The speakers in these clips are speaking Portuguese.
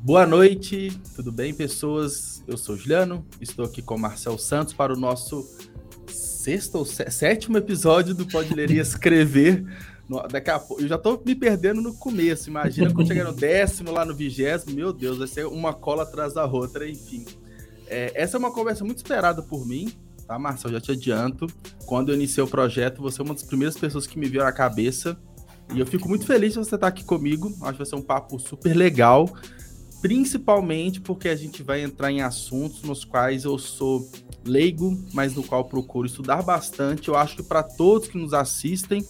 Boa noite, tudo bem, pessoas? Eu sou Juliano, estou aqui com o Marcel Santos para o nosso sexto ou sétimo episódio do Pode Ler e Escrever. Daqui a pouco, eu já estou me perdendo no começo. Imagina quando chegar no décimo, lá no vigésimo, meu Deus, vai ser uma cola atrás da outra, enfim. É, essa é uma conversa muito esperada por mim, tá, Marcel? Já te adianto. Quando eu iniciei o projeto, você é uma das primeiras pessoas que me viu na cabeça. E eu fico muito feliz de você estar aqui comigo. Acho que vai ser um papo super legal principalmente porque a gente vai entrar em assuntos nos quais eu sou leigo, mas no qual procuro estudar bastante. Eu acho que para todos que nos assistem,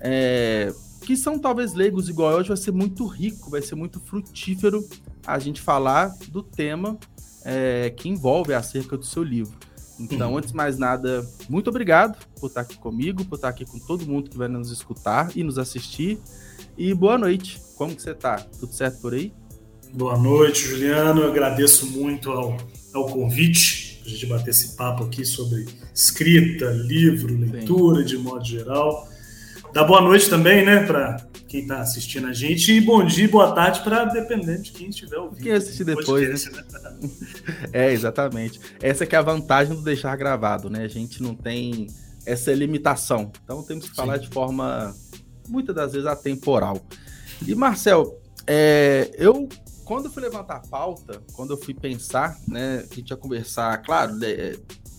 é, que são talvez leigos igual eu, hoje, vai ser muito rico, vai ser muito frutífero a gente falar do tema é, que envolve acerca do seu livro. Então, antes de mais nada, muito obrigado por estar aqui comigo, por estar aqui com todo mundo que vai nos escutar e nos assistir. E boa noite. Como que você está? Tudo certo por aí? Boa noite, Juliano. Eu agradeço muito ao, ao convite para a gente bater esse papo aqui sobre escrita, livro, leitura Sim. de modo geral. Dá boa noite também, né, para quem está assistindo a gente. E bom dia, boa tarde para dependente de quem estiver ouvindo. Quem assistir depois. Né? é, exatamente. Essa que é a vantagem do deixar gravado, né? A gente não tem essa limitação. Então temos que Sim. falar de forma, muitas das vezes, atemporal. E, Marcel, é, eu quando eu fui levantar a pauta, quando eu fui pensar, né, que a gente ia conversar, claro,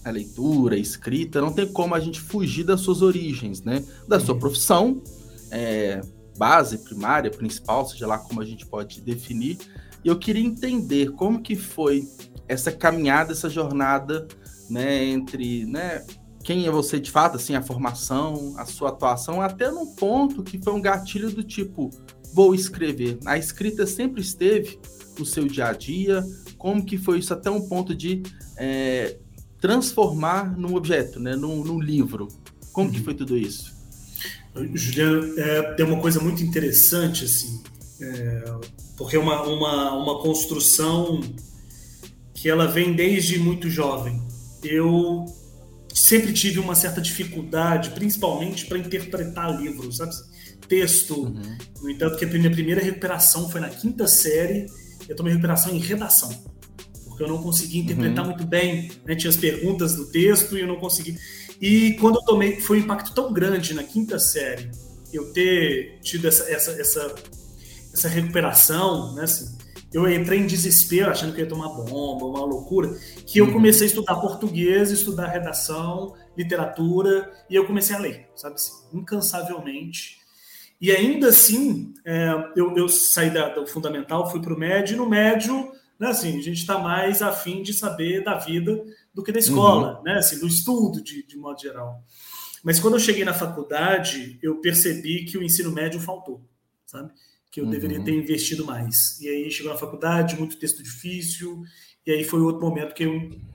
a leitura, a escrita, não tem como a gente fugir das suas origens, né? Da sua uhum. profissão, é, base, primária, principal, seja lá como a gente pode definir. E eu queria entender como que foi essa caminhada, essa jornada, né, entre, né, quem é você de fato, assim, a formação, a sua atuação, até num ponto que foi um gatilho do tipo, vou escrever. A escrita sempre esteve no seu dia a dia? Como que foi isso até um ponto de é, transformar num objeto, né, num, num livro? Como uhum. que foi tudo isso? Juliano, é, tem uma coisa muito interessante, assim, é, porque é uma, uma, uma construção que ela vem desde muito jovem. Eu sempre tive uma certa dificuldade, principalmente para interpretar livros, sabe? Texto. Uhum. No entanto, que a minha primeira recuperação foi na quinta série, eu tomei recuperação em redação. Porque eu não conseguia interpretar uhum. muito bem, né? tinha as perguntas do texto e eu não consegui. E quando eu tomei, foi um impacto tão grande na quinta série, eu ter tido essa, essa, essa, essa recuperação, né? Assim, eu entrei em desespero, achando que ia tomar bomba, uma loucura, que eu uhum. comecei a estudar português, estudar redação, literatura, e eu comecei a ler, sabe assim, incansavelmente. E ainda assim, é, eu, eu, saí da, do fundamental, fui para o médio, e no médio, né, assim, a gente está mais afim de saber da vida do que da escola, uhum. né, assim, do estudo de, de modo geral. Mas quando eu cheguei na faculdade, eu percebi que o ensino médio faltou, sabe? Que eu uhum. deveria ter investido mais. E aí chegou na faculdade, muito texto difícil, e aí foi outro momento que eu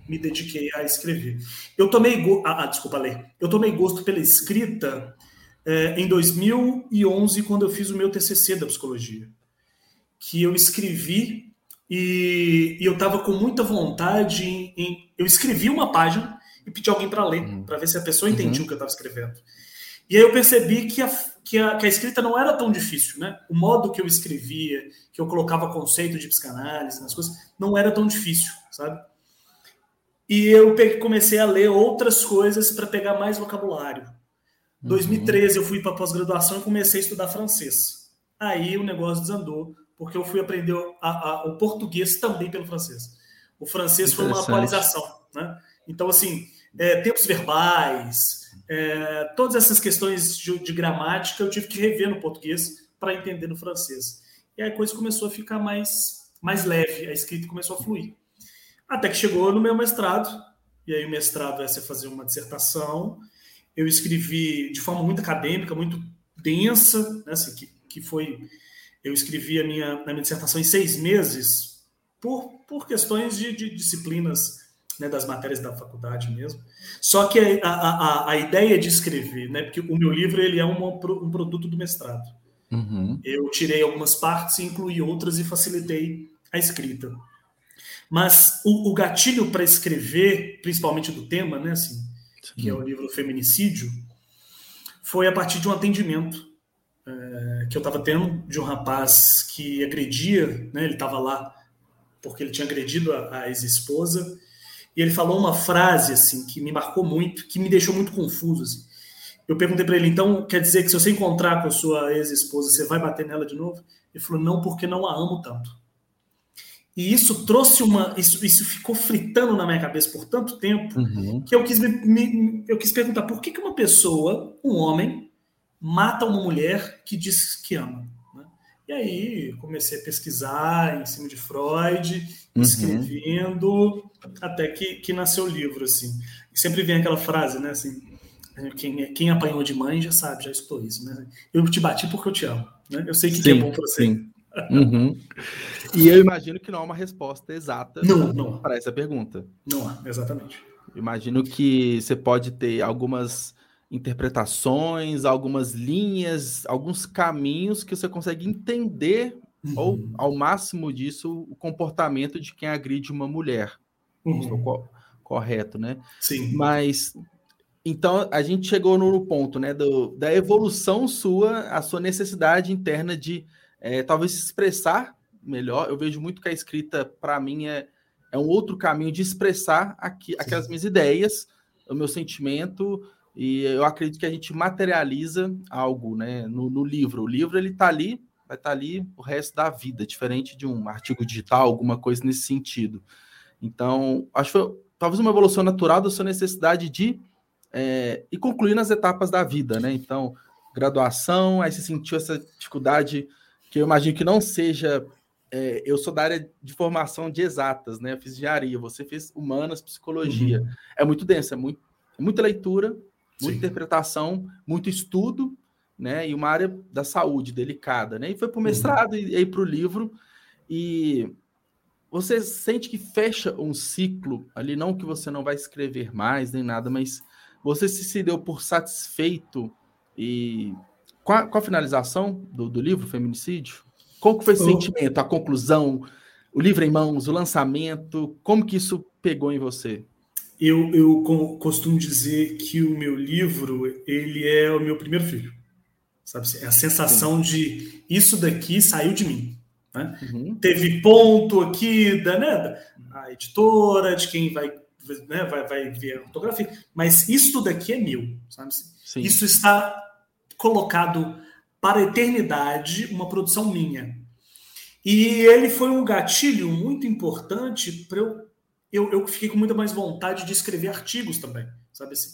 me dediquei a escrever. Eu tomei ah, ah, desculpa, ler. Eu tomei gosto pela escrita é, em 2011, quando eu fiz o meu TCC da psicologia, que eu escrevi e, e eu estava com muita vontade em, em, Eu escrevi uma página e pedi alguém para ler, uhum. para ver se a pessoa entendia uhum. o que eu estava escrevendo. E aí eu percebi que a, que a, que, a, escrita não era tão difícil, né? O modo que eu escrevia, que eu colocava conceito de psicanálise nas coisas, não era tão difícil, sabe? E eu comecei a ler outras coisas para pegar mais vocabulário. 2013 eu fui para pós-graduação e comecei a estudar francês. Aí o negócio desandou, porque eu fui aprender a, a, o português também pelo francês. O francês foi uma atualização, né? Então, assim, é, tempos verbais, é, todas essas questões de, de, gramática eu tive que rever no português para entender no francês. E aí a coisa começou a ficar mais, mais leve, a escrita começou a fluir. Até que chegou no meu mestrado, e aí o mestrado é você fazer uma dissertação, eu escrevi de forma muito acadêmica, muito densa, né, assim, que, que foi. Eu escrevi a minha, a minha dissertação em seis meses, por, por questões de, de disciplinas né, das matérias da faculdade mesmo. Só que a, a, a, ideia de escrever, né, porque o meu livro ele é uma, um produto do mestrado. Uhum. Eu tirei algumas partes incluí outras e facilitei a escrita. Mas o, o gatilho para escrever, principalmente do tema, né, assim, que é o livro Feminicídio, foi a partir de um atendimento é, que eu estava tendo de um rapaz que agredia, né, ele estava lá porque ele tinha agredido a, a ex-esposa. E ele falou uma frase assim que me marcou muito, que me deixou muito confuso. Assim. Eu perguntei para ele, então quer dizer que se você encontrar com a sua ex-esposa, você vai bater nela de novo? Ele falou, não, porque não a amo tanto. E isso trouxe uma. Isso, isso ficou fritando na minha cabeça por tanto tempo uhum. que eu quis, me, me, eu quis perguntar por que, que uma pessoa, um homem, mata uma mulher que diz que ama. Né? E aí comecei a pesquisar em cima de Freud, uhum. escrevendo, até que, que nasceu o livro. Assim. E sempre vem aquela frase, né? Assim, quem, quem apanhou de mãe já sabe, já escutou isso. Né? Eu te bati porque eu te amo. Né? Eu sei que, sim, que é bom para você. Sim. Uhum. E eu imagino que não há uma resposta exata não, não. para essa pergunta. Não há, exatamente. Imagino que você pode ter algumas interpretações, algumas linhas, alguns caminhos que você consegue entender, uhum. ou ao máximo disso, o comportamento de quem agride uma mulher. Uhum. Estou co correto, né? Sim. Mas então a gente chegou no ponto, né, do, da evolução sua, a sua necessidade interna de é, talvez se expressar melhor. Eu vejo muito que a escrita, para mim, é, é um outro caminho de expressar aqui, aquelas minhas ideias, o meu sentimento, e eu acredito que a gente materializa algo né, no, no livro. O livro ele está ali, vai estar tá ali o resto da vida, diferente de um artigo digital, alguma coisa nesse sentido. Então, acho que foi talvez uma evolução natural da sua necessidade de é, e concluir nas etapas da vida, né? Então, graduação, aí você sentiu essa dificuldade que eu imagino que não seja. É, eu sou da área de formação de exatas, né? Eu fiz engenharia, você fez humanas, psicologia. Uhum. É muito denso, é, muito, é muita leitura, muita Sim. interpretação, muito estudo, né? E uma área da saúde delicada, né? E foi para o uhum. mestrado uhum. e aí para o livro. E você sente que fecha um ciclo ali, não que você não vai escrever mais nem nada, mas você se, se deu por satisfeito e com a, com a finalização do, do, livro Feminicídio, qual que foi o sentimento, a conclusão, o livro em mãos, o lançamento, como que isso pegou em você? Eu, eu costumo dizer que o meu livro ele é o meu primeiro filho, sabe? É a sensação Sim. de isso daqui saiu de mim. Né? Uhum. Teve ponto aqui da, né, da editora, de quem vai, né, vai, vai ver a fotografia, mas isso daqui é meu, sabe? Sim. Isso está colocado para a eternidade uma produção minha. E ele foi um gatilho muito importante para eu, eu. Eu fiquei com muita mais vontade de escrever artigos também, sabe assim?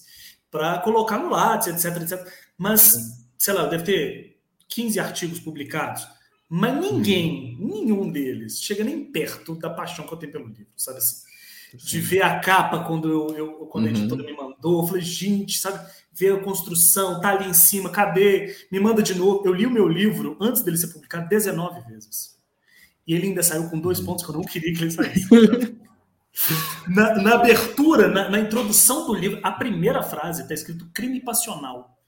Para colocar no Lattes, etc, etc. Mas, sei lá, deve ter 15 artigos publicados, mas ninguém, nenhum deles, chega nem perto da paixão que eu tenho pelo livro, sabe assim? De ver a capa quando, eu, eu quando a uhum. editora me mandou, eu falei, gente, sabe? Ver a construção, tá ali em cima, cadê? Me manda de novo. Eu li o meu livro antes dele ser publicado 19 vezes. E ele ainda saiu com dois pontos que eu não queria que ele saísse. na, na, abertura, na, na, introdução do livro, a primeira frase está escrito crime passional.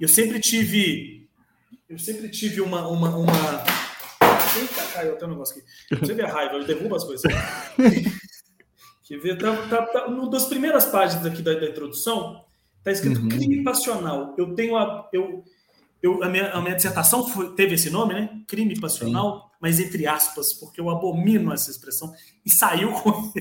Eu sempre tive. Eu sempre tive uma. uma, uma... Eita, caiu até um negócio aqui. Você vê a raiva, eu derrubo as coisas. Quer ver? Tá, tá, tá, uma das primeiras páginas aqui da, da introdução, Está escrito uhum. crime passional. Eu tenho a. Eu, eu, a, minha, a minha dissertação foi, teve esse nome, né? Crime passional, Sim. mas entre aspas, porque eu abomino essa expressão. E saiu com,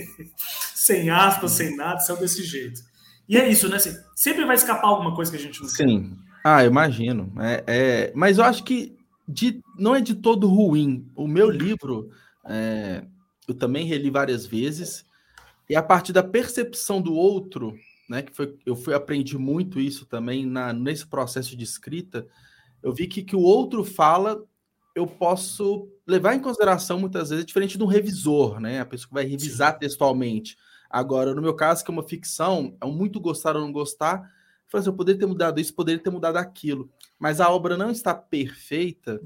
sem aspas, sem nada, saiu desse jeito. E é isso, né? Assim, sempre vai escapar alguma coisa que a gente não Sim. Quer. Ah, imagino. É, é, mas eu acho que de, não é de todo ruim. O meu livro, é, eu também reli várias vezes, e a partir da percepção do outro, né? Que foi, eu fui aprendi muito isso também na, nesse processo de escrita. Eu vi que que o outro fala, eu posso levar em consideração muitas vezes, diferente de um revisor, né? A pessoa que vai revisar Sim. textualmente. Agora, no meu caso, que é uma ficção, é um muito gostar ou não gostar. Eu assim, eu poderia ter mudado isso, poderia ter mudado aquilo. Mas a obra não está perfeita,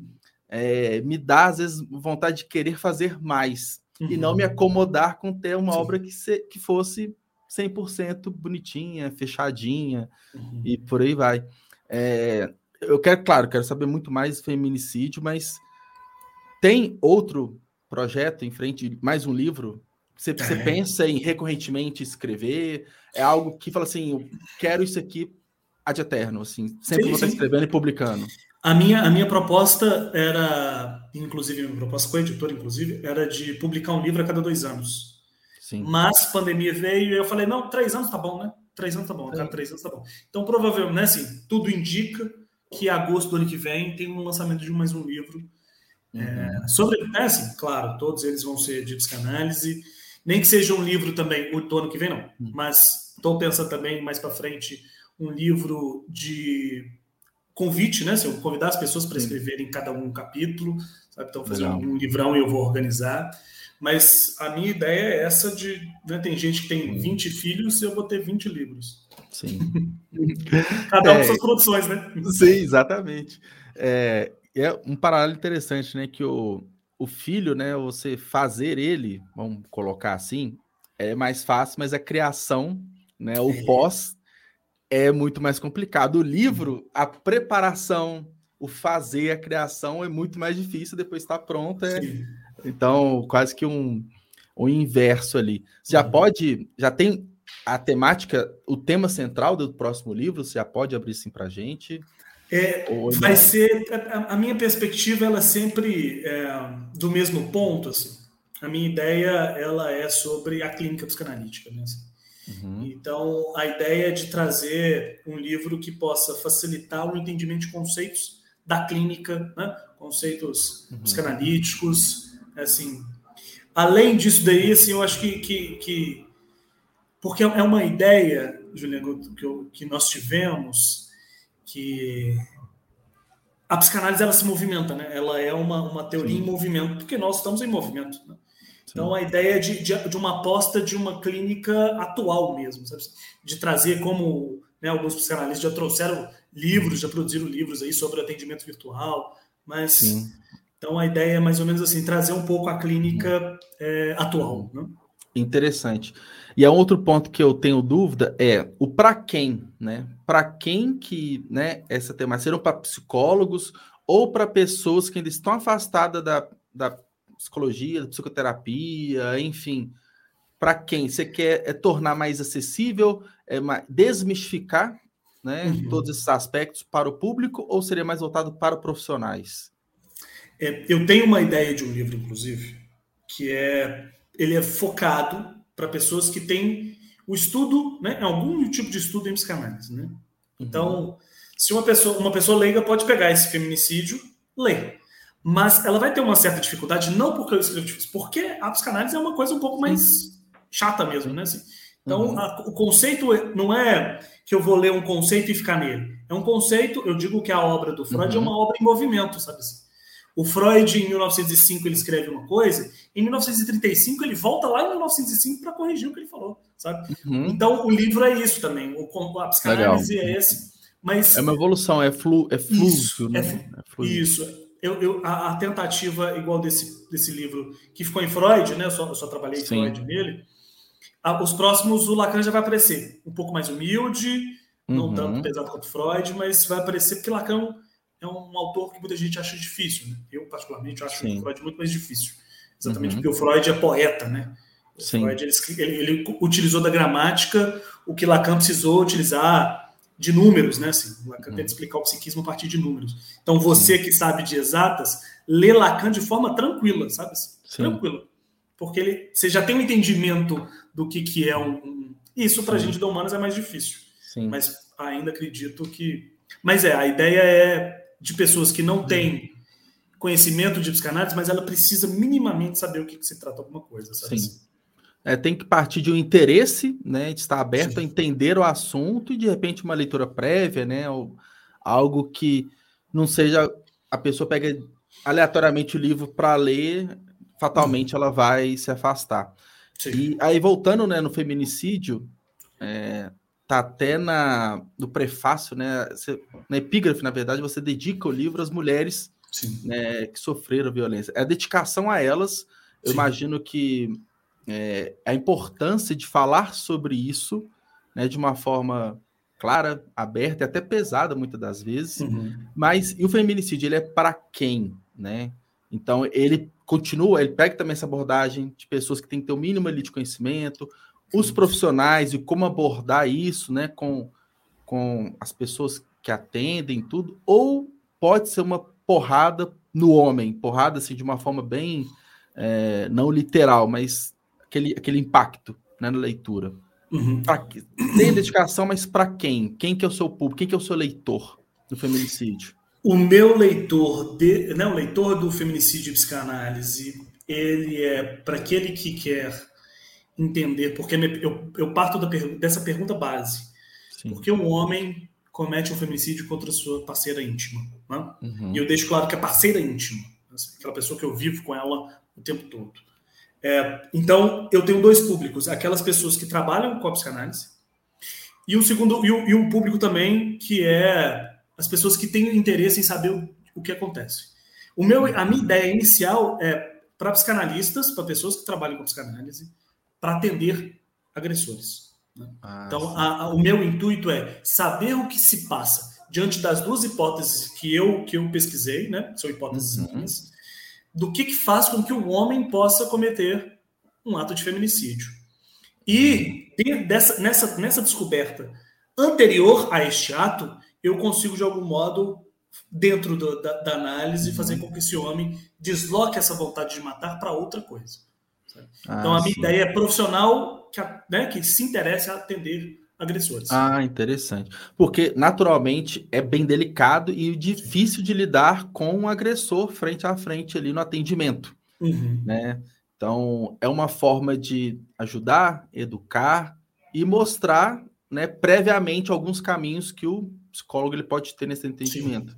é, me dá, às vezes, vontade de querer fazer mais. Uhum. E não me uhum. acomodar com ter uma Sim. obra que, se, que fosse 100% bonitinha, fechadinha uhum. e por aí vai. É, eu quero, claro, quero saber muito mais feminicídio, mas tem outro projeto em frente, mais um livro? Você, é. você pensa em recorrentemente escrever? É algo que fala assim, eu quero isso aqui ad eterno, assim, sempre sim, vou estar escrevendo e publicando. A minha, a minha proposta era, inclusive, minha proposta com a editora, inclusive, era de publicar um livro a cada dois anos. Sim. Mas pandemia veio e eu falei, não, três anos tá bom, né? Três anos tá bom, a cada três anos tá bom. Então, provavelmente, né, assim, tudo indica que agosto do ano que vem tem um lançamento de mais um livro é, uhum. é, sobre, é, assim, claro, todos eles vão ser de psicanálise, nem que seja um livro também do ano que vem, não. Uhum. Mas estou pensando também mais para frente um livro de convite, né? Se eu convidar as pessoas para escreverem cada um um capítulo, sabe? Então, fazer um, um, livrão e eu vou organizar. Mas a minha ideia é essa de. Né, tem gente que tem 20 filhos e eu vou ter 20 livros. Sim. cada um é, com suas produções, né? Sim, exatamente. É, é um paralelo interessante, né? Que o, o filho, né? Você fazer ele, vamos colocar assim, é mais fácil, mas a criação, né? O é. pós é muito mais complicado. O livro, a preparação, o fazer, a criação é muito mais difícil, depois está pronto. É... Então, quase que um, um inverso ali. Você já uhum. pode, já tem a temática, o tema central do próximo livro, você já pode abrir assim para a gente? É, vai ser a, a, minha perspectiva ela é sempre é, do mesmo ponto assim. a minha ideia ela é sobre a clínica psicanalítica né? Assim, Uhum. Então, a ideia é de trazer um livro que possa facilitar o entendimento de conceitos da clínica, né? conceitos uhum. psicanalíticos, assim. Além disso daí, assim, eu acho que, que, que porque é uma ideia, Juliano, que, que nós tivemos, que a psicanálise ela se movimenta, né? Ela é uma, uma teoria Sim. em movimento, porque nós estamos em movimento. Né? Então, a ideia de, de, de, uma aposta de uma clínica atual mesmo, sabe? de trazer como né, alguns psicanalistas já trouxeram livros, já produziram livros aí sobre atendimento virtual, mas Sim. Então a ideia é mais ou menos assim, trazer um pouco a clínica é, atual. Né? Interessante. E é um outro ponto que eu tenho dúvida é o para quem, né? Para quem que, né, essa temática serão para psicólogos ou para pessoas que ainda estão afastadas da, da psicologia, psicoterapia, enfim. Para quem você quer é tornar mais acessível, é, desmistificar né, uhum. todos esses aspectos para o público ou seria mais voltado para profissionais? É, eu tenho uma ideia de um livro, inclusive, que é ele é focado para pessoas que têm o estudo, né, algum tipo de estudo em psicanálise, né? Uhum. Então, se uma pessoa, uma pessoa leiga pode pegar esse feminicídio, ler mas ela vai ter uma certa dificuldade, não porque eu escrevo difícil, porque a psicanálise é uma coisa um pouco mais chata mesmo, né? Assim, então, uhum. a, o conceito não é que eu vou ler um conceito e ficar nele. É um conceito, eu digo que a obra do Freud é uhum. é uma obra em movimento, sabe assim? O Freud, em 1905, ele escreve uma coisa, em 1935, ele volta lá em 1905 para corrigir o que ele falou, sabe? Uhum. Então, o livro é isso também. O, a psicanálise Legal. é esse. Mas, é uma evolução, é, flu, é fluxo, isso, né? É, é fluxo. Isso eu, eu a, a, tentativa igual desse, desse livro que ficou em Freud, né? Eu só, eu só trabalhei em Freud nele. A, os próximos, o Lacan já vai aparecer um pouco mais humilde, não uhum. tanto pesado quanto Freud, mas vai aparecer porque Lacan é um autor que muita gente acha difícil. Né? Eu, particularmente, acho Sim. o Freud muito mais difícil. Exatamente uhum. porque o Freud é poeta, né? O Sim. Freud ele, ele, ele, utilizou da gramática o que Lacan precisou utilizar de números, né? Assim, Lacan uhum. tenta explicar o psiquismo a partir de números. Então, você que sabe de exatas, lê Lacan de forma tranquila, sabe? Assim, tranquila. Porque ele, você já tem um entendimento do que, que é um. um... Isso, para a gente da humanas, é mais difícil. Sim. Mas ainda acredito que. Mas é, a ideia é de pessoas que não têm conhecimento de psicanálise, mas ela precisa minimamente saber o que, que se trata alguma coisa, sabe? Sim. É, tem que partir de um interesse, né, de estar aberto Sim. a entender o assunto e de repente uma leitura prévia, né, ou algo que não seja a pessoa pega aleatoriamente o livro para ler, fatalmente uhum. ela vai se afastar. Sim. E aí voltando, né, no feminicídio, é, tá até na no prefácio, né, você, na epígrafe, na verdade, você dedica o livro às mulheres né, que sofreram violência. É a dedicação a elas. Eu Sim. imagino que é, a importância de falar sobre isso né, de uma forma clara, aberta e até pesada muitas das vezes. Uhum. Mas e o feminicídio ele é para quem, né? Então ele continua, ele pega também essa abordagem de pessoas que têm que ter o mínimo ali de conhecimento, os profissionais e como abordar isso, né, com, com as pessoas que atendem tudo, ou pode ser uma porrada no homem, porrada assim de uma forma bem é, não literal, mas aquele, aquele impacto né, na leitura. Uhum. Tem dedicação, mas para quem? Quem que é o seu público? Quem que é o seu leitor do feminicídio? O meu leitor, de, né, o leitor do feminicídio e psicanálise, ele é para aquele que quer entender, porque eu, eu parto dessa pergunta base. Sim. Porque um homem comete um feminicídio contra sua parceira íntima. Né? Uhum. E eu deixo claro que é parceira íntima, assim, aquela pessoa que eu vivo com ela o tempo todo. É, então, eu tenho dois públicos: aquelas pessoas que trabalham com a psicanálise, e um segundo, e, um, e um público também que é as pessoas que têm interesse em saber o, o que acontece. O meu, a minha ideia inicial é para psicanalistas, para pessoas que trabalham com psicanálise, para atender agressores. Né? Ah, então, a, a, o meu intuito é saber o que se passa diante das duas hipóteses que eu que eu pesquisei, né? São hipóteses uhum do que, que faz com que um homem possa cometer um ato de feminicídio. E dessa, nessa, nessa descoberta anterior a este ato, eu consigo, de algum modo, dentro do, da, da, análise, uhum. fazer com que esse homem desloque essa vontade de matar para outra coisa. Ah, então, a minha sim. ideia é profissional que, né, que se interessa a atender agressores. Ah, interessante. Porque, naturalmente, é bem delicado e difícil de lidar com um agressor frente a frente ali no atendimento. Uhum. Né? Então, é uma forma de ajudar, educar e mostrar né, previamente alguns caminhos que o psicólogo ele pode ter nesse entendimento.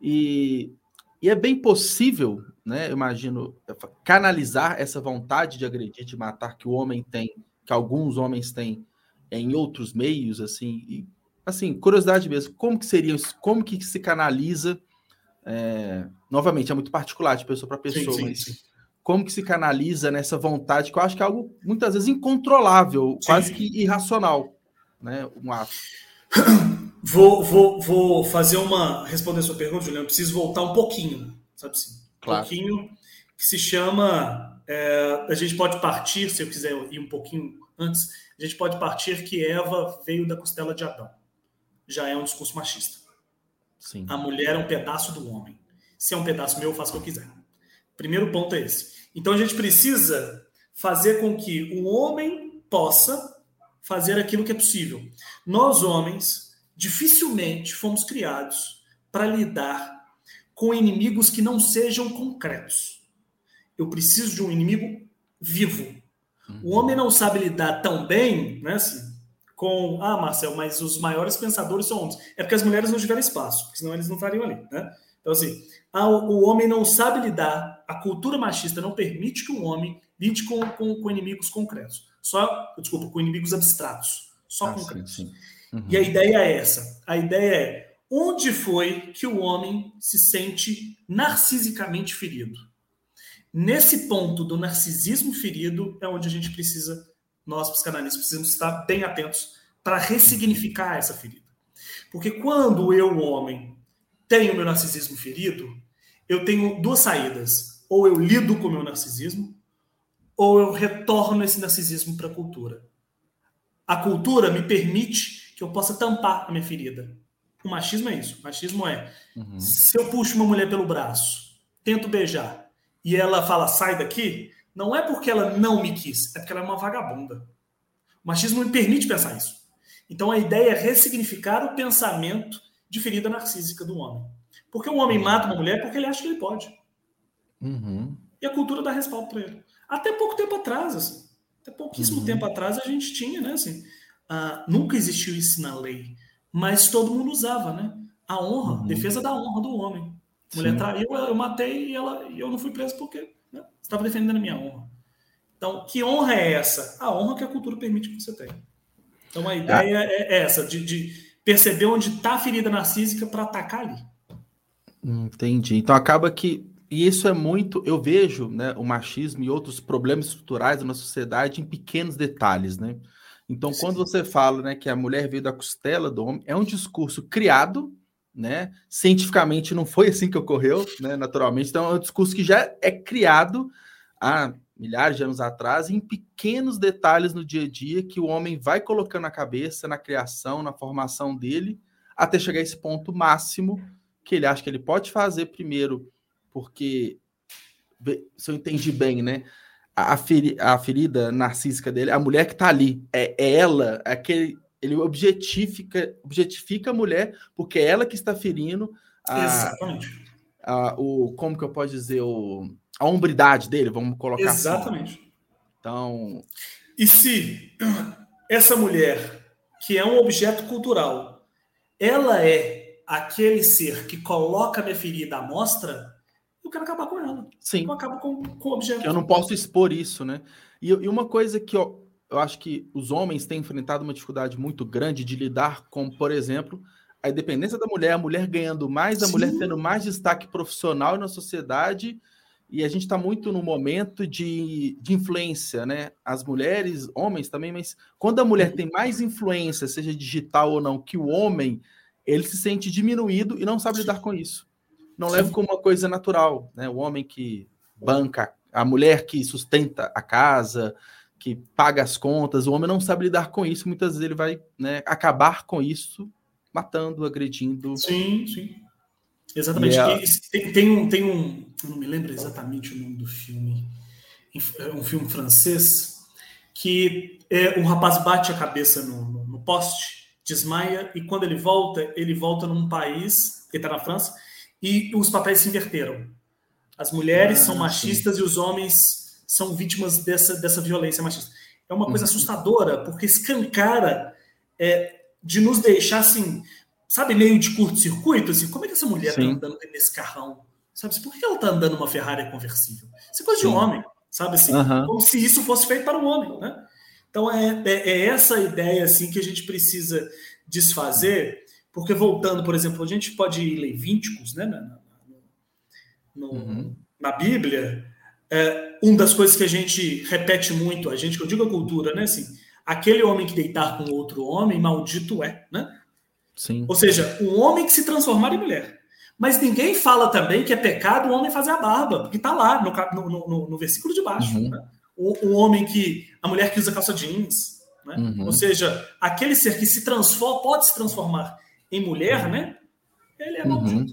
E, e é bem possível, né, eu imagino, canalizar essa vontade de agredir, de matar que o homem tem, que alguns homens têm, em outros meios, assim, e, assim, curiosidade mesmo, como que seria, como que se canaliza, é, novamente, é muito particular de pessoa para pessoa, sim, mas sim. como que se canaliza nessa vontade, que eu acho que é algo muitas vezes incontrolável, sim. quase que irracional, né, um ato. Vou, vou, vou fazer uma, responder a sua pergunta, Juliano, preciso voltar um pouquinho, sabe assim, claro. pouquinho, que se chama, é, a gente pode partir, se eu quiser ir um pouquinho antes, a gente pode partir que Eva veio da costela de Adão. Já é um discurso machista. Sim. A mulher é um pedaço do homem. Se é um pedaço meu, eu faço o que eu quiser. Primeiro ponto é esse. Então a gente precisa fazer com que o homem possa fazer aquilo que é possível. Nós, homens, dificilmente fomos criados para lidar com inimigos que não sejam concretos. Eu preciso de um inimigo vivo, o homem não sabe lidar tão bem, né, assim, com, ah, Marcel, mas os maiores pensadores são homens. É porque as mulheres não tiveram espaço, porque senão eles não estariam ali, né? Então, assim, ah, o homem não sabe lidar, a cultura machista não permite que o homem lide com, com, com inimigos concretos. Só, desculpa, com inimigos abstratos, só ah, concretos. Sim, sim. Uhum. E a ideia é essa. A ideia é onde foi que o homem se sente narcisicamente ferido? Nesse ponto do narcisismo ferido é onde a gente precisa, nós psicanalistas, precisamos estar bem atentos para ressignificar essa ferida. Porque quando eu, homem, tenho meu narcisismo ferido, eu tenho duas saídas. Ou eu lido com o meu narcisismo, ou eu retorno esse narcisismo para a cultura. A cultura me permite que eu possa tampar a minha ferida. O machismo é isso. O machismo é: uhum. se eu puxo uma mulher pelo braço, tento beijar, e ela fala sai daqui, não é porque ela não me quis, é porque ela é uma vagabunda. O machismo me permite pensar isso. Então a ideia é ressignificar o pensamento de ferida narcísica do homem. Porque o homem mata uma mulher porque ele acha que ele pode. Uhum. E a cultura dá respaldo para ele. Até pouco tempo atrás, assim, até pouquíssimo uhum. tempo atrás a gente tinha, né? Assim, uh, nunca existiu isso na lei, mas todo mundo usava, né? A honra, uhum. defesa da honra do homem. A mulher Sim. traiu, eu matei e ela, eu não fui preso porque né, estava defendendo a minha honra. Então, que honra é essa? A honra que a cultura permite que você tenha. Então, a ideia ah. é essa, de, de perceber onde está a ferida narcísica para atacar ali. Entendi. Então, acaba que. E isso é muito. Eu vejo né, o machismo e outros problemas estruturais na sociedade em pequenos detalhes, né? Então, Sim. quando você fala né, que a mulher veio da costela do homem, é um discurso criado né? Cientificamente não foi assim que ocorreu, né? Naturalmente, então é um discurso que já é criado há milhares de anos atrás, em pequenos detalhes no dia a dia que o homem vai colocando na cabeça, na criação, na formação dele, até chegar a esse ponto máximo que ele acha que ele pode fazer primeiro, porque se eu entendi bem, né? A, feri, a ferida narcísica dele, a mulher que tá ali, é, é ela, é aquele, ele objetifica, objetifica a mulher, porque é ela que está ferindo a. A, o, como que eu posso dizer, o, a hombridade dele, vamos colocar assim. Exatamente. Assim. Então. E se essa mulher, que é um objeto cultural, ela é aquele ser que coloca minha ferida à mostra, eu quero acabar com ela. Sim. Eu acabo com, com o objeto. Eu não posso expor isso, né? E, e uma coisa que eu, eu acho que os homens têm enfrentado uma dificuldade muito grande de lidar com, por exemplo, a independência da mulher, a mulher ganhando mais, a Sim. mulher tendo mais destaque profissional na sociedade e a gente está muito no momento de, de influência, né? As mulheres, homens também, mas quando a mulher tem mais influência, seja digital ou não, que o homem, ele se sente diminuído e não sabe lidar com isso. Não leva como uma coisa natural, né? O homem que banca, a mulher que sustenta a casa, que paga as contas, o homem não sabe lidar com isso, muitas vezes ele vai né, acabar com isso matando, agredindo. Sim, sim. Exatamente. É tem, tem, um, tem um. não me lembro exatamente o nome do filme. É um filme francês que é, um rapaz bate a cabeça no, no, no poste, desmaia, e quando ele volta, ele volta num país, ele está na França, e os papéis se inverteram. As mulheres ah, são machistas sim. e os homens são vítimas dessa, dessa violência machista. É uma coisa uhum. assustadora, porque escancara é, de nos deixar assim sabe, meio de curto-circuito, assim, como é que essa mulher tá Sim. tá andando nesse carrão? Sabe, por que ela tá andando numa Ferrari conversível? Isso é coisa Sim. de homem, sabe assim? Uhum. Como se isso fosse feito para um homem, né? Então é, é, é, essa ideia assim que a gente precisa desfazer, porque voltando, por exemplo, a gente pode ir Levíticos, né, na, no, uhum. na Bíblia, é, uma das coisas que a gente repete muito, a gente, que eu digo a cultura, né, assim, aquele homem que deitar com outro homem, maldito é, né? Sim. Ou seja, um homem que se transformar em mulher. Mas ninguém fala também que é pecado o homem fazer a barba, porque está lá no, no, no, no, versículo de baixo. Uhum. Né? O, o, homem que. A mulher que usa calça jeans. Né? Uhum. Ou seja, aquele ser que se transforma, pode se transformar em mulher, né? Ele é uhum.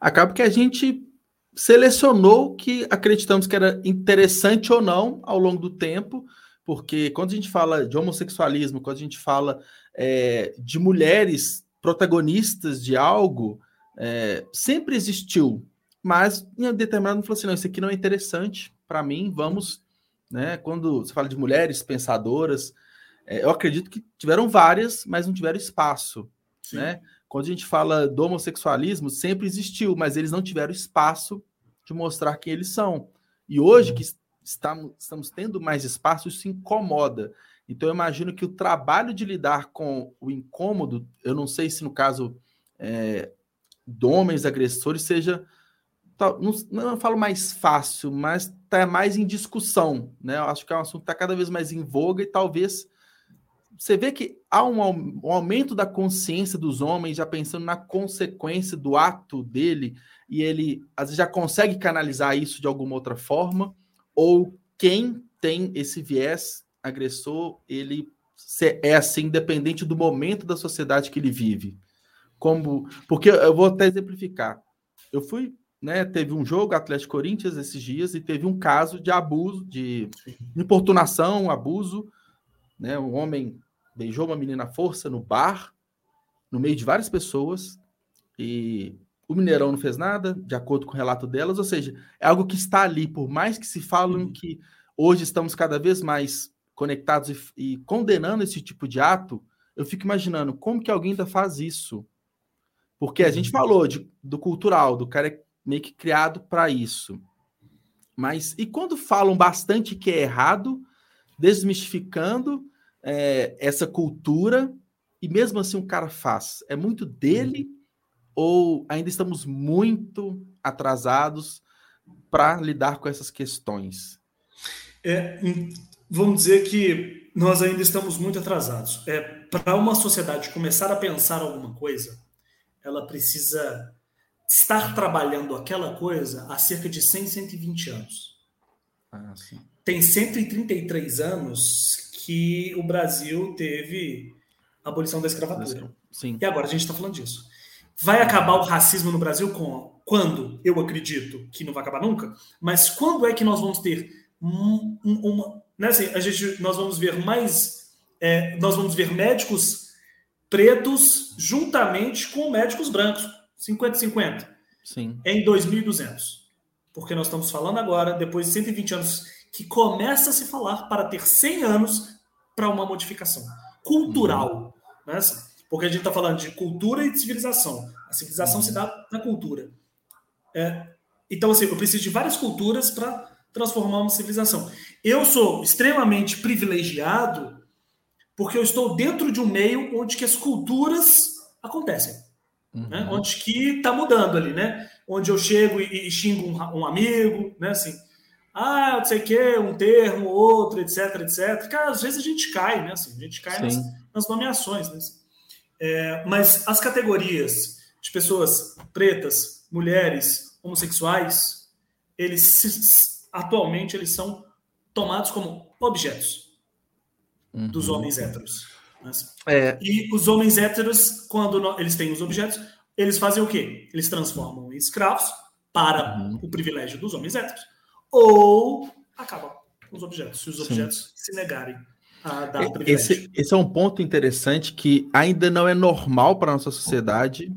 Acaba que a gente selecionou que acreditamos que era interessante ou não ao longo do tempo, porque quando a gente fala de homossexualismo, quando a gente fala é, de mulheres protagonistas de algo é, sempre existiu, mas em um determinado momento falou assim: não, isso aqui não é interessante para mim, vamos. Né, quando você fala de mulheres pensadoras, é, eu acredito que tiveram várias, mas não tiveram espaço. Né? Quando a gente fala do homossexualismo, sempre existiu, mas eles não tiveram espaço de mostrar quem eles são. E hoje uhum. que estamos, estamos tendo mais espaço, isso incomoda. Então, eu imagino que o trabalho de lidar com o incômodo, eu não sei se no caso é, de homens agressores seja, não, não falo mais fácil, mas está mais em discussão, né? Eu acho que é um assunto que está cada vez mais em voga e talvez você vê que há um, um, aumento da consciência dos homens, já pensando na consequência do ato dele, e ele às vezes já consegue canalizar isso de alguma outra forma, ou quem tem esse viés agressor, ele é assim, independente do momento da sociedade que ele vive. Como, porque eu vou até exemplificar. Eu fui, né, teve um jogo Atlético Corinthians esses dias e teve um caso de abuso, de importunação, abuso, né? Um homem beijou uma menina à força no bar, no meio de várias pessoas, e o Mineirão não fez nada, de acordo com o relato delas, ou seja, é algo que está ali, por mais que se falam uhum. que hoje estamos cada vez mais conectados e, e, condenando esse tipo de ato, eu fico imaginando como que alguém ainda faz isso. Porque a gente uhum. falou de, do cultural, do cara meio que criado para isso. Mas e quando falam bastante que é errado, desmistificando é, essa cultura, e mesmo assim o cara faz? É muito dele uhum. ou ainda estamos muito atrasados para lidar com essas questões? É, vamos dizer que nós ainda estamos muito atrasados. É, Para uma sociedade começar a pensar alguma coisa, ela precisa estar trabalhando aquela coisa há cerca de 100, 120 anos. Ah, Tem 133 anos que o Brasil teve a abolição da escravatura. Sim. E agora a gente está falando disso. Vai acabar o racismo no Brasil com quando? Eu acredito que não vai acabar nunca, mas quando é que nós vamos ter um, um, uma, né, assim, a gente, nós vamos ver mais, é, nós vamos ver médicos pretos juntamente com médicos brancos, 50-50. Sim. Em 2200. Porque nós estamos falando agora, depois de 120 anos, que começa a se falar para ter 100 anos para uma modificação cultural. Uhum. Né? Porque a gente está falando de cultura e de civilização. A civilização uhum. se dá na cultura. É, então, assim, eu preciso de várias culturas para transformar uma civilização. Eu sou extremamente privilegiado porque eu estou dentro de um meio onde que as culturas acontecem. Uhum. Né? Onde que está mudando ali, né? Onde eu chego e, e xingo um, um, amigo, né? Assim, ah, não sei o que, um termo, outro, etc, etc. Cara, às vezes a gente cai, né? Assim, a gente cai nas, nas, nomeações, né? Assim, é, mas as categorias de pessoas pretas, mulheres, homossexuais, eles atualmente eles são tomados como objetos uhum. dos homens héteros. Né? É. E os homens héteros, quando eles têm os objetos, eles fazem o quê? Eles transformam em escravos para uhum. o privilégio dos homens héteros. Ou acabam com os objetos, se os objetos Sim. se negarem a dar. Esse, esse é um ponto interessante que ainda não é normal para a nossa sociedade.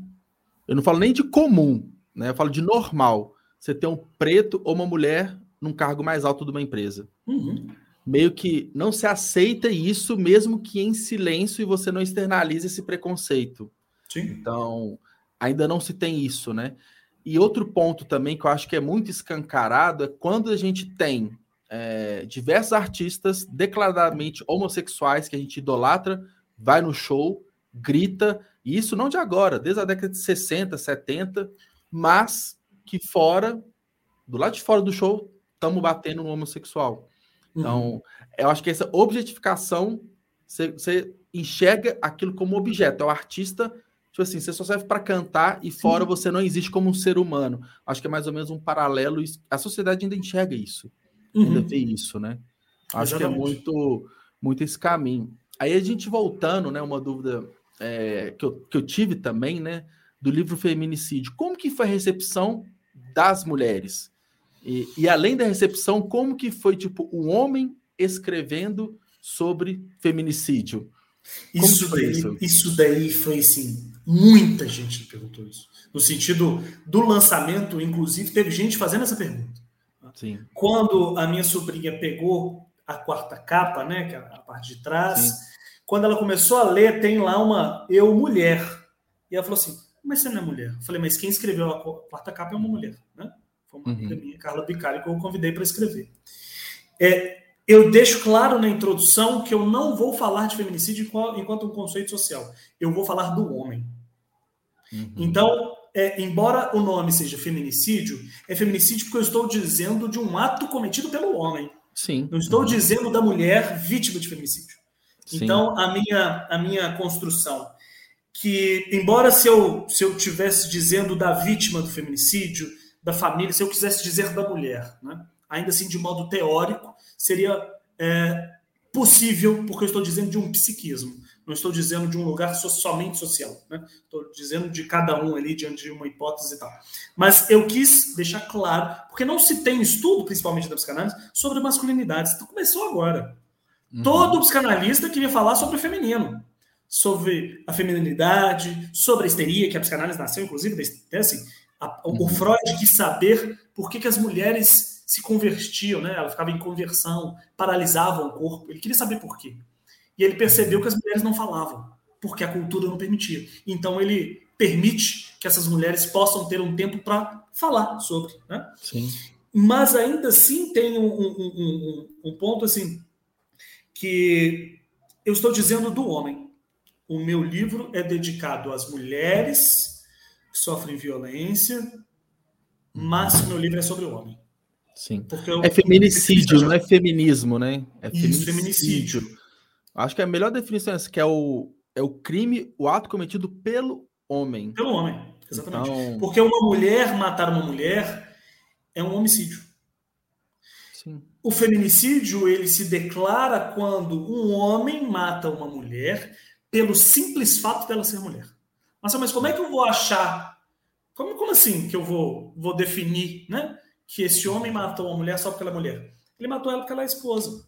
Eu não falo nem de comum, né? eu falo de normal. Você ter um preto ou uma mulher num cargo mais alto de uma empresa. Uhum meio que não se aceita isso, mesmo que em silêncio e você não externalize esse preconceito. Sim. Então, ainda não se tem isso, né? E outro ponto também que eu acho que é muito escancarado é quando a gente tem é, diversos artistas declaradamente homossexuais que a gente idolatra, vai no show, grita, e isso não de agora, desde a década de 60, 70, mas que fora, do lado de fora do show, estamos batendo no homossexual. Então, uhum. eu acho que essa objetificação, você, você, enxerga aquilo como objeto. É o artista, tipo assim, você só serve para cantar e fora Sim. você não existe como um ser humano. Acho que é mais ou menos um paralelo. A sociedade ainda enxerga isso. Uhum. Ainda vê isso, né? Acho Exatamente. que é muito, muito esse caminho. Aí a gente voltando, né? Uma dúvida é, que, eu, que eu tive também, né? Do livro Feminicídio. Como que foi a recepção das mulheres? E, e, além da recepção, como que foi tipo um homem escrevendo sobre feminicídio? isso, daí, isso? isso daí foi assim, muita gente perguntou isso. No sentido do lançamento, inclusive, teve gente fazendo essa pergunta. Sim. Quando a minha sobrinha pegou a quarta capa, né, que é a parte de trás, Sim. quando ela começou a ler, tem lá uma eu mulher. E ela falou assim: "Mas você não é mulher?" Eu falei: "Mas quem escreveu a quarta capa é uma mulher, né?" Foi uma uhum. amiga minha, Carla Bicari, que eu convidei para escrever. É, eu deixo claro na introdução que eu não vou falar de feminicídio enquanto um conceito social. Eu vou falar do homem. Uhum. Então, é, embora o nome seja feminicídio, é feminicídio porque eu estou dizendo de um ato cometido pelo homem. Sim. Não estou uhum. dizendo da mulher vítima de feminicídio. Sim. Então, a minha, a minha construção, que embora se eu, se eu tivesse dizendo da vítima do feminicídio, da família, se eu quisesse dizer da mulher, né? ainda assim de modo teórico, seria é, possível, porque eu estou dizendo de um psiquismo, não estou dizendo de um lugar so, somente social, né? estou dizendo de cada um ali diante de uma hipótese e tal. Mas eu quis deixar claro, porque não se tem estudo, principalmente da psicanálise, sobre masculinidades. Então começou agora. Uhum. Todo psicanalista queria falar sobre o feminino, sobre a feminilidade, sobre a histeria, que a psicanálise nasceu, inclusive, assim, a, o uhum. Freud quis saber por que, que as mulheres se convertiam, né? Ela ficava em conversão, paralisavam o corpo. Ele queria saber por quê. E ele percebeu que as mulheres não falavam, porque a cultura não permitia. Então ele permite que essas mulheres possam ter um tempo para falar sobre, né? Sim. Mas ainda assim tem um, um, um, um ponto assim que eu estou dizendo do homem. O meu livro é dedicado às mulheres que sofrem violência, mas o meu livro é sobre o homem. Sim. Eu, é feminicídio, não é feminismo, né? É Isso, feminicídio. feminicídio. Acho que a melhor definição é essa, que é o, é o crime, o ato cometido pelo homem. Pelo homem, exatamente. Então... Porque uma mulher matar uma mulher é um homicídio. Sim. O feminicídio, ele se declara quando um homem mata uma mulher pelo simples fato dela ser mulher. Nossa, mas como é que eu vou achar? Como, como assim que eu vou, vou definir né, que esse homem matou uma mulher só porque ela é mulher? Ele matou ela porque ela é esposa.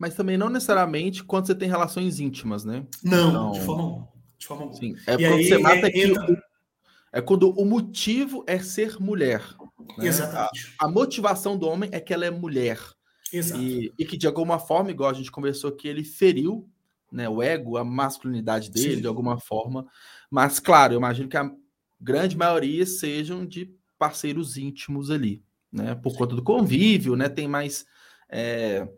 Mas também não necessariamente quando você tem relações íntimas, né? Não, então, de forma, de forma Sim, é e quando aí, você mata é, que entra... é quando o motivo é ser mulher. Né? Exatamente. A, a, motivação do homem é que ela é mulher. Exato. E, e, que de alguma forma, igual a gente conversou que ele feriu né, o ego, a masculinidade dele, Sim. de alguma forma. Mas, claro, eu imagino que a grande maioria sejam de parceiros íntimos ali, né? Por conta do convívio, né? Tem mais é,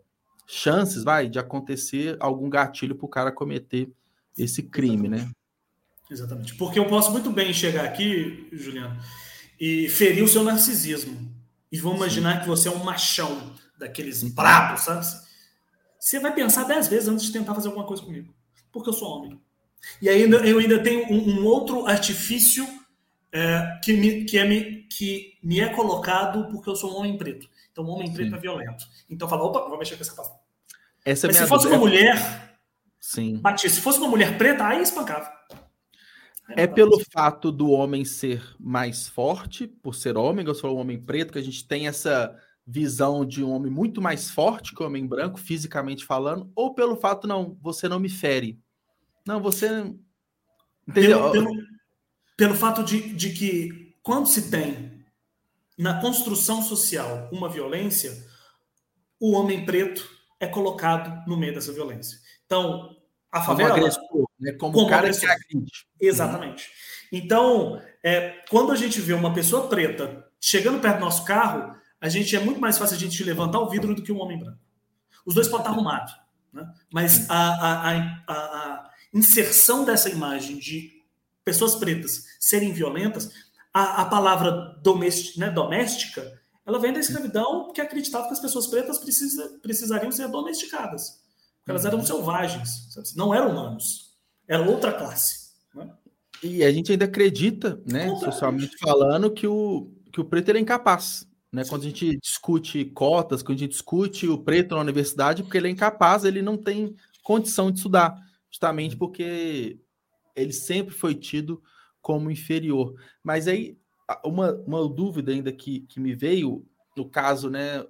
chances, vai, de acontecer algum gatilho para o cara cometer esse crime, Exatamente. né? Exatamente. Porque eu posso muito bem chegar aqui, Juliano, e ferir o seu narcisismo. E vamos imaginar que você é um machão daqueles brabos, sabe? Você vai pensar dez vezes antes de tentar fazer alguma coisa comigo. Porque eu sou homem. E ainda eu ainda tenho um, um outro artifício é, que, me, que, é me, que me é colocado porque eu sou um homem preto. Então, o homem preto Sim. é violento. Então, fala, opa, vou mexer com essa palavra. Essa é Mas se fosse uma mulher, Sim. batia. Se fosse uma mulher preta, aí espancava. Aí é pelo assim. fato do homem ser mais forte, por ser homem, eu sou um homem preto, que a gente tem essa visão de um homem muito mais forte que o homem branco, fisicamente falando, ou pelo fato, não, você não me fere. Não, você. Entendeu? Pelo, pelo, pelo fato de, de que, quando se tem na construção social uma violência, o homem preto é colocado no meio dessa violência. Então, a favela. Como agressor, né? como, como cara agressor. que agride. Exatamente. Então, é, quando a gente vê uma pessoa preta chegando perto do nosso carro, a gente é muito mais fácil a gente levantar o vidro do que um homem branco. Os dois podem estar arrumados, né? mas a, a, a, a inserção dessa imagem de pessoas pretas serem violentas a, a palavra doméstica, né, doméstica, ela vem da escravidão que acreditava que as pessoas pretas precisa, precisariam ser domesticadas. Porque elas eram uhum. selvagens, sabe? não eram humanos. Era outra classe. Né? E a gente ainda acredita, né, socialmente falando, que o, que o preto é incapaz. Né? Quando a gente discute cotas, quando a gente discute o preto na universidade, porque ele é incapaz, ele não tem condição de estudar, justamente porque ele sempre foi tido como inferior. Mas aí, uma, uma dúvida ainda que, que me veio, no caso, né,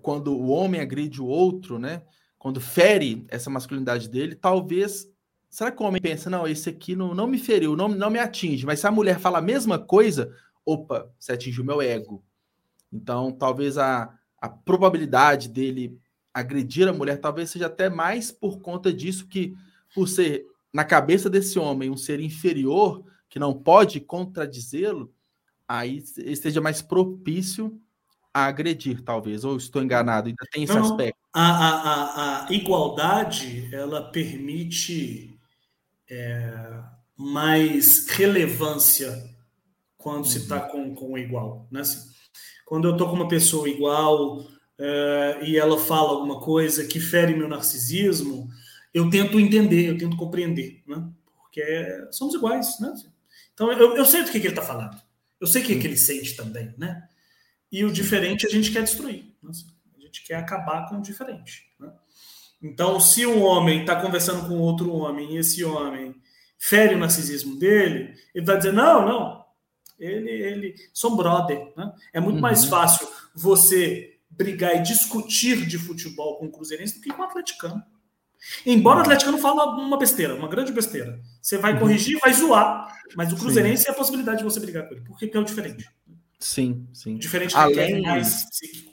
quando o homem agride o outro, né, quando fere essa masculinidade dele, talvez. Será que o homem pensa, não, esse aqui não, não me feriu, não, não me atinge, mas se a mulher fala a mesma coisa, opa, você atingiu meu ego. Então, talvez a, a probabilidade dele agredir a mulher talvez seja até mais por conta disso que, por ser na cabeça desse homem um ser inferior que não pode contradizê-lo, aí esteja mais propício a agredir, talvez. Ou estou enganado, ainda tem esse não, aspecto. A, a, a, igualdade ela permite é, mais relevância quando uhum. se está com, com o igual. Né? Quando eu estou com uma pessoa igual é, e ela fala alguma coisa que fere meu narcisismo, eu tento entender, eu tento compreender, né? Porque somos iguais, né? Então eu, eu sei do que, que ele está falando, eu sei o que, que ele sente também, né? E o diferente a gente quer destruir, né? a gente quer acabar com o diferente. Né? Então, se um homem está conversando com outro homem e esse homem fere o narcisismo dele, ele vai dizer: não, não, ele, ele, são brother. Né? É muito uhum. mais fácil você brigar e discutir de futebol com o Cruzeirense do que com o atleticano. Embora o Atlético não fale uma besteira, uma grande besteira. Você vai uhum. corrigir, vai zoar. Mas o Cruzeirense sim. é a possibilidade de você brigar com ele. Porque é o diferente. Sim, sim. Diferente Além... que mais psíquico.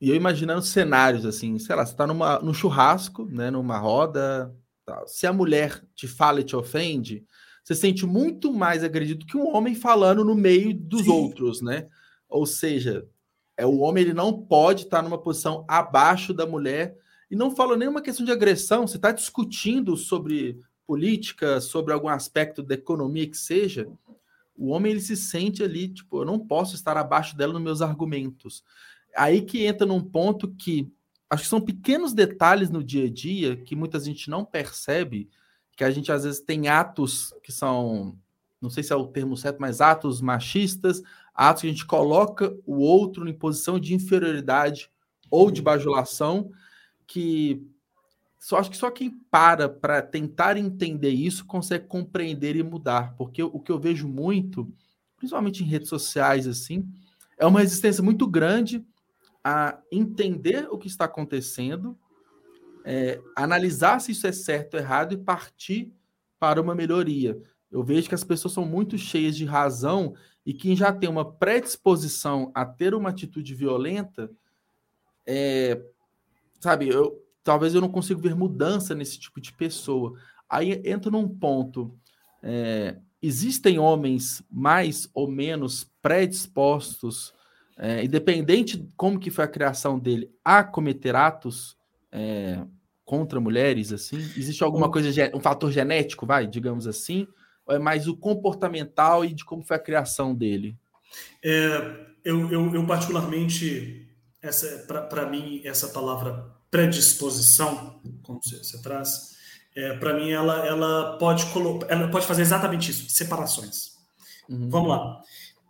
E eu imaginando cenários assim, sei lá, você está numa, num churrasco, né, numa roda. Tal. Se a mulher te fala e te ofende, você sente muito mais agredido que um homem falando no meio dos sim. outros, né? Ou seja, é o homem ele não pode estar numa posição abaixo da mulher e não falo nenhuma questão de agressão, você está discutindo sobre política, sobre algum aspecto da economia que seja, o homem ele se sente ali, tipo, eu não posso estar abaixo dela nos meus argumentos. Aí que entra num ponto que acho que são pequenos detalhes no dia a dia que muita gente não percebe, que a gente às vezes tem atos que são, não sei se é o termo certo, mas atos machistas, atos que a gente coloca o outro em posição de inferioridade ou de bajulação, que só acho que só quem para para tentar entender isso consegue compreender e mudar, porque o que eu vejo muito, principalmente em redes sociais assim, é uma resistência muito grande a entender o que está acontecendo, é, analisar se isso é certo ou errado e partir para uma melhoria. Eu vejo que as pessoas são muito cheias de razão e quem já tem uma predisposição a ter uma atitude violenta, é, sabe, eu, talvez eu não consiga ver mudança nesse tipo de pessoa. Aí entra num ponto. É, existem homens mais ou menos predispostos, é, independente de como que foi a criação dele, a cometer atos é, contra mulheres, assim? Existe alguma coisa, um fator genético, vai, digamos assim? Ou é mais o comportamental e de como foi a criação dele? É, eu, eu, eu, particularmente, essa para mim, essa palavra predisposição, como você, traz, é, para mim ela, ela, pode ela pode fazer exatamente isso, separações. Uhum. Vamos lá.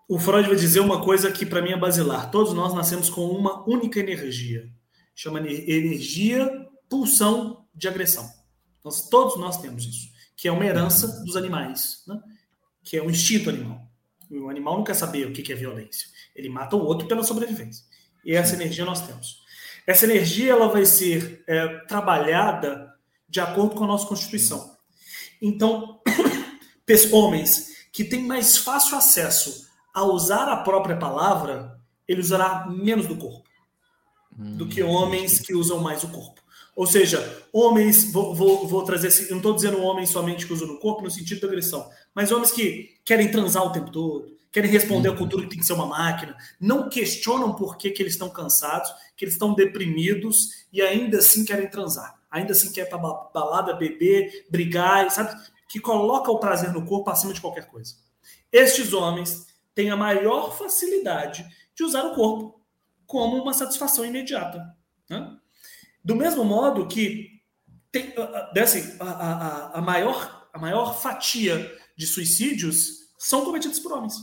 O Freud vai dizer uma coisa que para mim é basilar. Todos nós nascemos com uma única energia. Chama energia pulsão de agressão. Nós, todos nós temos isso que é uma herança dos animais, né? que é o instinto animal. O animal não quer saber o que é violência. Ele mata o outro pela sobrevivência. E essa energia nós temos. Essa energia ela vai ser é, trabalhada de acordo com a nossa Constituição. Então, homens que têm mais fácil acesso a usar a própria palavra, ele usará menos do corpo do que hum, homens que usam mais o corpo. Ou seja, homens, vou, vou, vou trazer esse, não estou dizendo homens somente que usam no corpo no sentido de agressão, mas homens que querem transar o tempo todo, querem responder uhum. cultura que tem que ser uma máquina, não questionam por que, que eles estão cansados, que eles estão deprimidos e ainda assim querem transar, ainda assim querem para balada, beber, brigar, sabe? Que coloca o prazer no corpo acima de qualquer coisa. Estes homens têm a maior facilidade de usar o corpo como uma satisfação imediata. Né? Do mesmo modo que tem, assim, a, a, a, maior, a maior fatia de suicídios são cometidos por homens.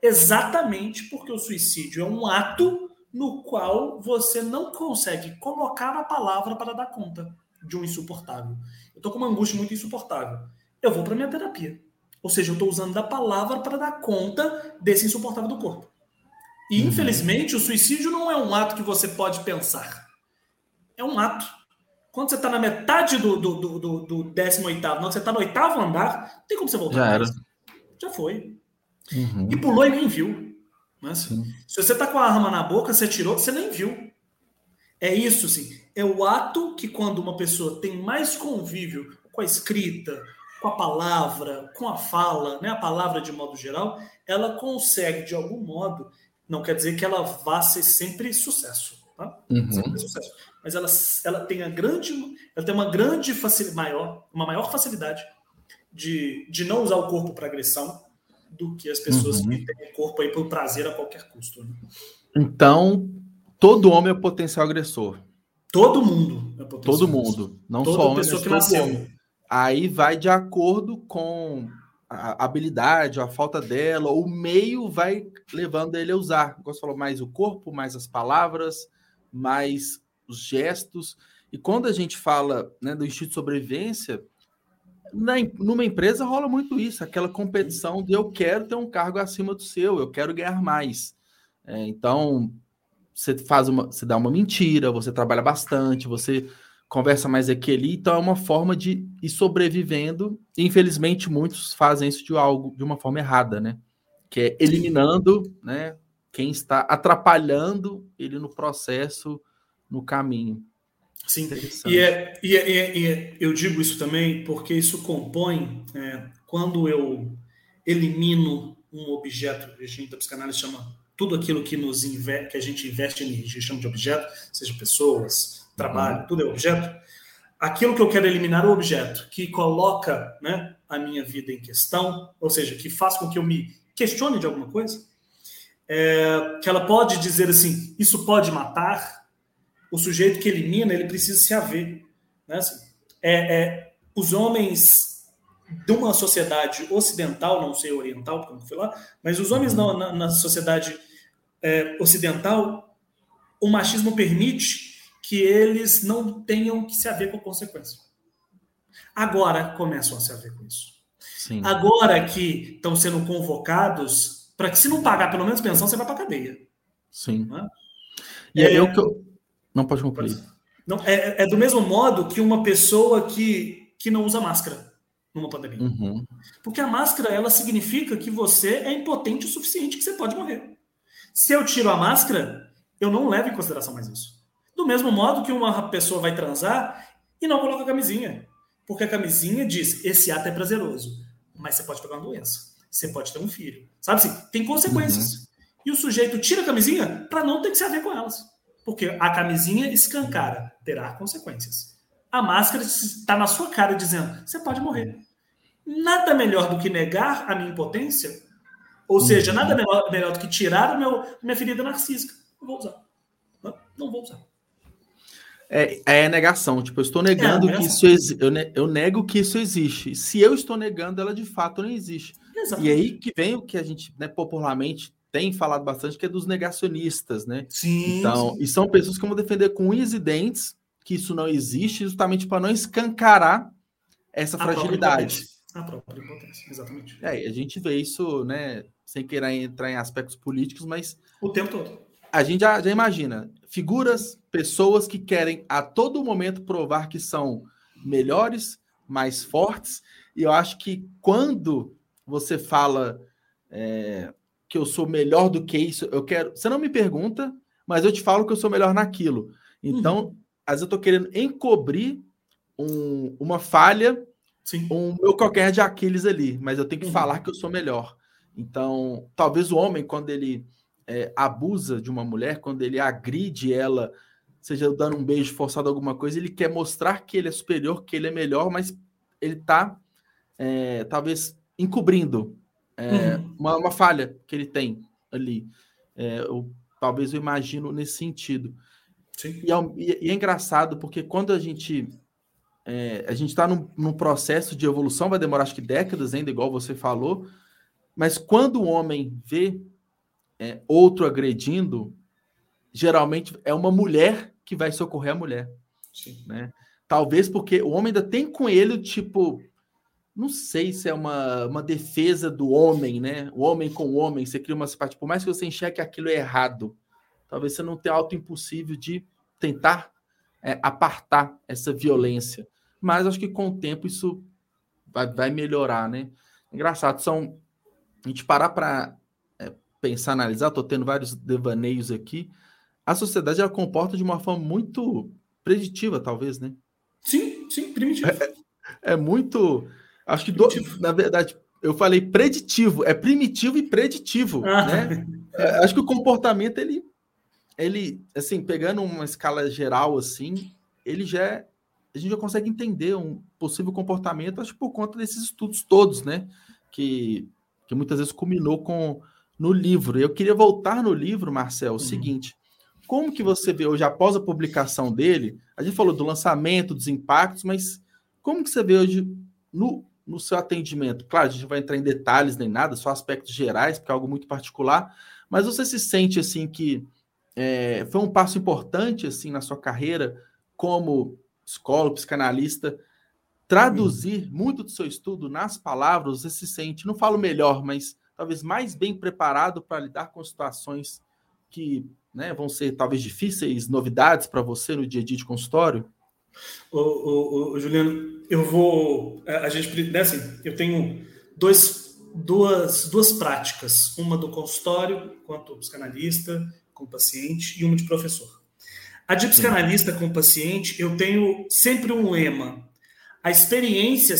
Exatamente porque o suicídio é um ato no qual você não consegue colocar a palavra para dar conta de um insuportável. Eu estou com uma angústia muito insuportável. Eu vou para minha terapia. Ou seja, eu estou usando da palavra para dar conta desse insuportável do corpo. E, uhum. infelizmente, o suicídio não é um ato que você pode pensar é um ato. Quando você está na metade do, do, do, do 18, não, você está no oitavo andar, não tem como você voltar. Já era. Já foi. Uhum. E pulou e nem viu. Mas, se você está com a arma na boca, você tirou, você nem viu. É isso, sim. É o ato que, quando uma pessoa tem mais convívio com a escrita, com a palavra, com a fala, né, a palavra de modo geral, ela consegue, de algum modo, não quer dizer que ela vá ser sempre sucesso. Tá? Uhum. Sempre sucesso mas ela, ela tem a grande, ela tem uma grande facilidade, maior, uma maior facilidade de, de não usar o corpo para agressão do que as pessoas uhum. que têm o corpo aí para o prazer a qualquer custo. Né? Então, todo homem é potencial agressor. Todo mundo é potencial Todo mundo, não Toda só homem, pessoa que nasceu. Homem. Aí vai de acordo com a habilidade, a falta dela, o meio vai levando ele a usar. Como você falou, mais o corpo, mais as palavras, mais os gestos. E quando a gente fala né, do instinto de sobrevivência, na, numa empresa rola muito isso, aquela competição de eu quero ter um cargo acima do seu, eu quero ganhar mais. É, então, você faz uma, você dá uma mentira, você trabalha bastante, você conversa mais aqui e ali, então é uma forma de ir sobrevivendo. E, infelizmente, muitos fazem isso de algo de uma forma errada, né? Que é eliminando, né? Quem está atrapalhando ele no processo no caminho. Sim, e, é, e, é, e, é, e é, eu digo isso também porque isso compõe, é, quando eu elimino um objeto, a gente da psicanálise chama tudo aquilo que, nos que a gente investe energia, chama de objeto, seja pessoas, trabalho, uhum. tudo é objeto. Aquilo que eu quero eliminar é o objeto que coloca né, a minha vida em questão, ou seja, que faz com que eu me questione de alguma coisa, é, que ela pode dizer assim: isso pode matar, o sujeito que elimina, ele precisa se haver. Né? Assim, é, é, os homens de uma sociedade ocidental, não sei oriental, porque eu não fui lá, mas os homens na, na, na sociedade é, ocidental, o machismo permite que que eles não tenham que se haver com a consequência. Agora começam a se haver com isso. Sim. Agora que estão sendo convocados, para que se não pagar pelo menos pensão, você vai para cadeia. Sim. Não é? E é, eu que eu... Não pode concluir. Não, é, é, do mesmo modo que uma pessoa que, que não usa máscara numa pandemia. Uhum. Porque a máscara, ela significa que você é impotente o suficiente que você pode morrer. Se eu tiro a máscara, eu não levo em consideração mais isso. Do mesmo modo que uma pessoa vai transar e não coloca camisinha. Porque a camisinha diz: esse ato é prazeroso, mas você pode pegar uma doença, você pode ter um filho. Sabe assim? Tem consequências. Uhum. E o sujeito tira a camisinha para não ter que se haver com elas. Porque a camisinha escancara, terá consequências. A máscara está na sua cara dizendo: você pode morrer. Nada melhor do que negar a minha impotência, ou seja, nada melhor, melhor do que tirar o meu, minha ferida narcísica. Não vou usar. Não, não vou usar. É, é negação. Tipo, eu estou negando é que isso. Eu, ne eu nego que isso existe. Se eu estou negando, ela de fato não existe. Exatamente. E aí que vem o que a gente né, popularmente tem falado bastante, que é dos negacionistas, né? Sim. Então, sim. e são pessoas que vão defender com unhas e dentes que isso não existe, justamente para não escancarar essa a fragilidade. A própria impotência, exatamente. É, a gente vê isso, né, sem querer entrar em aspectos políticos, mas. O tempo todo. A gente já, já imagina figuras, pessoas que querem a todo momento provar que são melhores, mais fortes, e eu acho que quando você fala. É, que eu sou melhor do que isso. Eu quero. Você não me pergunta, mas eu te falo que eu sou melhor naquilo. Então, uhum. às vezes eu estou querendo encobrir um, uma falha, Sim. um meu qualquer de Aquiles ali, mas eu tenho que uhum. falar que eu sou melhor. Então, talvez o homem, quando ele é, abusa de uma mulher, quando ele agride ela, seja dando um beijo forçado alguma coisa, ele quer mostrar que ele é superior, que ele é melhor, mas ele está é, talvez encobrindo é, uhum. uma, uma, falha que ele tem ali. É, eu, talvez eu imagino nesse sentido. E é, e, é, engraçado porque quando a gente é, a gente está num, num, processo de evolução, vai demorar acho que décadas ainda, igual você falou, mas quando o homem vê é, outro agredindo, geralmente é uma mulher que vai socorrer a mulher. Sim. Né? Talvez porque o homem ainda tem com ele, tipo, não sei se é uma, uma defesa do homem, né? O homem com o homem, você cria uma simpatia, por mais que você enxergue que aquilo é errado, talvez você não tenha auto impossível de tentar é, apartar essa violência. Mas acho que com o tempo isso vai, vai melhorar, né? Engraçado, são. A gente parar para é, pensar, analisar, estou tendo vários devaneios aqui. A sociedade ela comporta de uma forma muito preditiva, talvez, né? Sim, sim, primitiva. É, é muito Acho que, do, na verdade, eu falei preditivo, é primitivo e preditivo, ah. né? É, acho que o comportamento, ele, ele, assim, pegando uma escala geral, assim, ele já é, a gente já consegue entender um possível comportamento, acho que por conta desses estudos todos, né? Que, que muitas vezes culminou com no livro. Eu queria voltar no livro, Marcel, o uhum. seguinte, como que você vê hoje, após a publicação dele, a gente falou do lançamento, dos impactos, mas como que você vê hoje no no seu atendimento? Claro, a gente não vai entrar em detalhes nem nada, só aspectos gerais, porque é algo muito particular, mas você se sente assim que é, foi um passo importante assim na sua carreira como psicólogo, psicanalista, traduzir hum. muito do seu estudo nas palavras, você se sente, não falo melhor, mas talvez mais bem preparado para lidar com situações que né, vão ser talvez difíceis, novidades para você no dia a dia de consultório? O, o, o, Juliano, eu vou. A gente, né, assim, eu tenho dois, duas, duas práticas: uma do consultório, quanto psicanalista, com paciente, e uma de professor. A de psicanalista com paciente, eu tenho sempre um lema. A experiência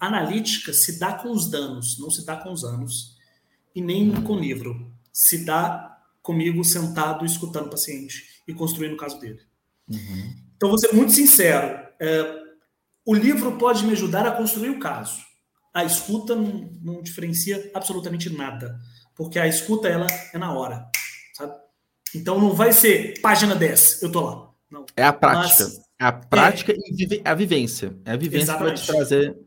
analítica se dá com os danos, não se dá com os anos, e nem com o livro. Se dá comigo sentado, escutando o paciente e construindo o caso dele. Uhum. Então, vou ser muito sincero. É, o livro pode me ajudar a construir o caso. A escuta não, não, diferencia absolutamente nada. Porque a escuta, ela é na hora. Sabe? Então, não vai ser página 10, eu tô lá. Não. É a prática. Mas, é a prática é, e a vivência. É a vivência que vai te trazer.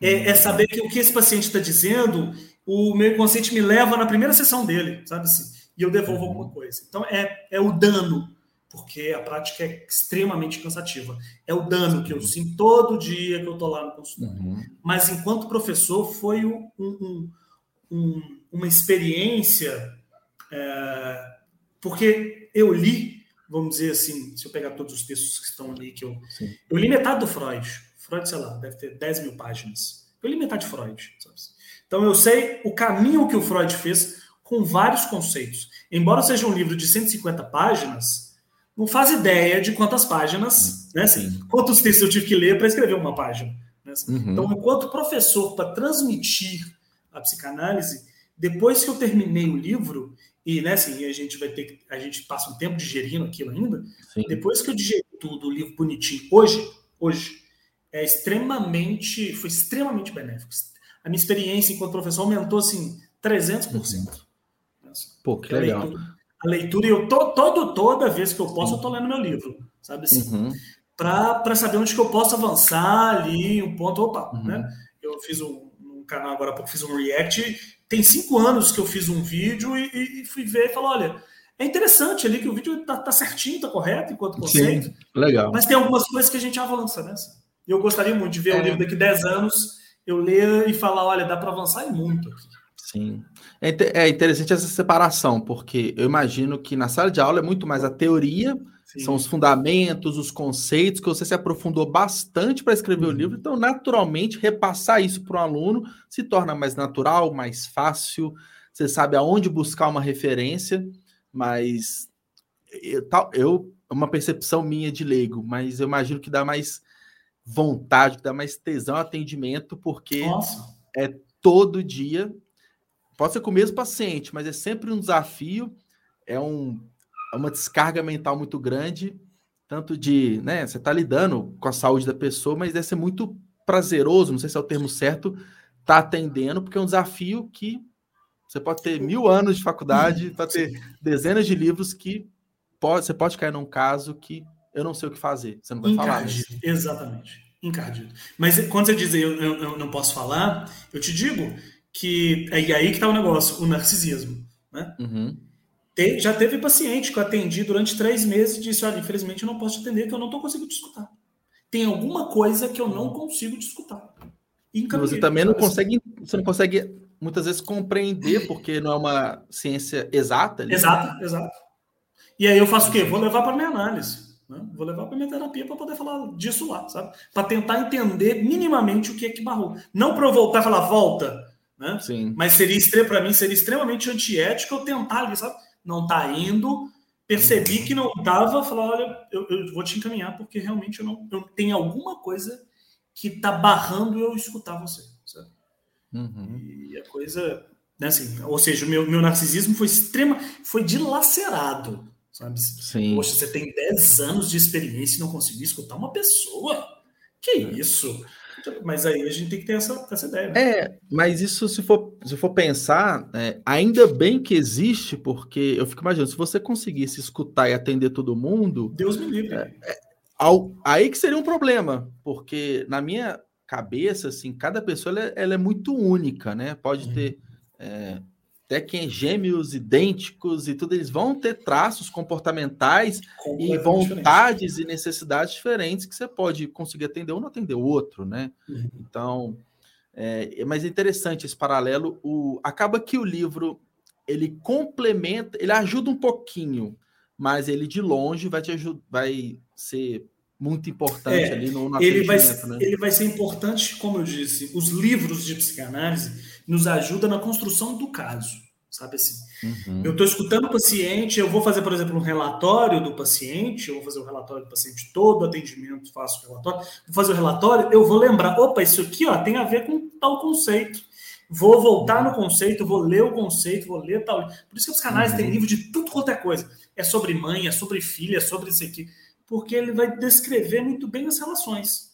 É, é saber que o que esse paciente está dizendo, o meu inconsciente me leva na primeira sessão dele, sabe assim? E eu devolvo uhum. alguma coisa. Então, é, é o dano porque a prática é extremamente cansativa. É o dano que eu sinto todo dia que eu estou lá no consultório. Uhum. Mas enquanto professor, foi um, um, um, uma experiência, é, porque eu li, vamos dizer assim, se eu pegar todos os textos que estão ali, que eu, eu li metade do Freud. Freud, sei lá, deve ter 10 mil páginas. Eu li metade de Freud. Sabe? Então eu sei o caminho que o Freud fez com vários conceitos. Embora seja um livro de 150 páginas, não faz ideia de quantas páginas, né? Assim, quantos textos eu tive que ler para escrever uma página. Né? Uhum. Então, enquanto professor, para transmitir a psicanálise, depois que eu terminei o livro, e né, assim, a gente vai ter a gente passa um tempo digerindo aquilo ainda, Sim. depois que eu digeri tudo, o livro bonitinho, hoje, hoje, é extremamente, foi extremamente benéfico. A minha experiência enquanto professor aumentou, assim, 300%. Uhum. Pô, que legal. Leitura, a leitura, e eu tô, todo, toda vez que eu posso, eu tô lendo meu livro, sabe assim? Uhum. Para saber onde que eu posso avançar ali, um ponto, opa, uhum. né? Eu fiz um, um canal agora há pouco, fiz um react, tem cinco anos que eu fiz um vídeo e, e fui ver e falou, olha, é interessante ali que o vídeo tá, tá certinho, tá correto enquanto conceito. Sim, legal. Mas tem algumas coisas que a gente avança, né? E eu gostaria muito de ver é. o livro daqui 10 anos, eu ler e falar, olha, dá para avançar e muito aqui. Sim. É, é interessante essa separação, porque eu imagino que na sala de aula é muito mais a teoria, Sim. são os fundamentos, os conceitos, que você se aprofundou bastante para escrever uhum. o livro, então, naturalmente, repassar isso para o aluno se torna mais natural, mais fácil, você sabe aonde buscar uma referência, mas eu, eu uma percepção minha de leigo, mas eu imagino que dá mais vontade, que dá mais tesão atendimento, porque Nossa. é todo dia Pode ser com o mesmo paciente, mas é sempre um desafio, é, um, é uma descarga mental muito grande, tanto de, né, você está lidando com a saúde da pessoa, mas deve ser muito prazeroso, não sei se é o termo certo, tá atendendo, porque é um desafio que você pode ter mil anos de faculdade, pode ter dezenas de livros que pode, você pode cair num caso que eu não sei o que fazer. Você não vai Encardido, falar. Né? Exatamente. Encardido. Mas quando você diz eu, eu, eu, não posso falar, eu te digo, que é aí que está o negócio, o narcisismo. Né? Uhum. Te, já teve paciente que eu atendi durante três meses e disse: Olha, infelizmente eu não posso te atender, que eu não estou conseguindo te escutar. Tem alguma coisa que eu não consigo te escutar. você também não consegue, você não consegue muitas vezes compreender, porque não é uma ciência exata. Ali. Exato, exato. E aí eu faço o quê? Vou levar para minha análise. Né? Vou levar para minha terapia para poder falar disso lá, sabe? Para tentar entender minimamente o que é que barrou. Não para eu voltar e falar, volta, né? Sim. Mas seria para mim seria extremamente antiético eu tentar ali, sabe? Não tá indo, percebi que não dava, falar, olha, eu, eu, vou te encaminhar porque realmente eu não eu tenho alguma coisa que tá barrando eu escutar você, sabe? Uhum. E a coisa, né, assim, ou seja, o meu, meu narcisismo foi extrema, foi dilacerado, sabe? Sim. Poxa, você tem 10 anos de experiência e não conseguiu escutar uma pessoa? Que é. isso? Mas aí a gente tem que ter essa, essa ideia. Né? É, mas isso, se for, se for pensar, é, ainda bem que existe, porque eu fico imaginando, se você conseguisse escutar e atender todo mundo. Deus me livre. É, é, ao, aí que seria um problema, porque na minha cabeça, assim, cada pessoa ela, é, ela é muito única, né? Pode uhum. ter. É, até quem é gêmeos idênticos e tudo, eles vão ter traços comportamentais e vontades diferente. e necessidades diferentes que você pode conseguir atender um não atender o outro, né? Uhum. Então, é, mas é interessante esse paralelo. O, acaba que o livro ele complementa, ele ajuda um pouquinho, mas ele de longe vai te ajudar, vai ser muito importante é, ali no, no ele vai, né? ele vai ser importante, como eu disse, os livros de psicanálise nos ajuda na construção do caso, sabe assim? Uhum. Eu estou escutando o paciente, eu vou fazer, por exemplo, um relatório do paciente, eu vou fazer o relatório do paciente todo, atendimento, faço o relatório, vou fazer o relatório, eu vou lembrar, opa, isso aqui ó, tem a ver com tal conceito. Vou voltar no conceito, vou ler o conceito, vou ler tal. Por isso que os canais uhum. têm livro de tudo quanto é coisa. É sobre mãe, é sobre filha, é sobre isso aqui. Porque ele vai descrever muito bem as relações.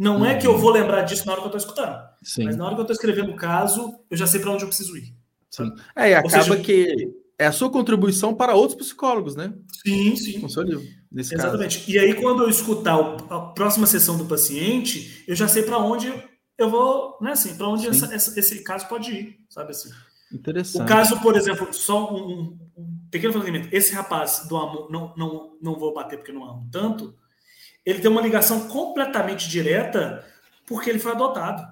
Não é que eu uhum. vou lembrar disso na hora que eu estou escutando. Sim. Mas na hora que eu estou escrevendo o caso, eu já sei para onde eu preciso ir. Sim. É, e acaba seja, que é a sua contribuição para outros psicólogos, né? Sim, sim. Com seu livro. Nesse Exatamente. Caso. E aí, quando eu escutar a próxima sessão do paciente, eu já sei para onde eu vou, né? Assim, para onde essa, essa, esse caso pode ir, sabe assim? Interessante. O caso, por exemplo, só um, um pequeno fragmento, esse rapaz do amor, não, não, não vou bater porque não amo tanto, ele tem uma ligação completamente direta porque ele foi adotado.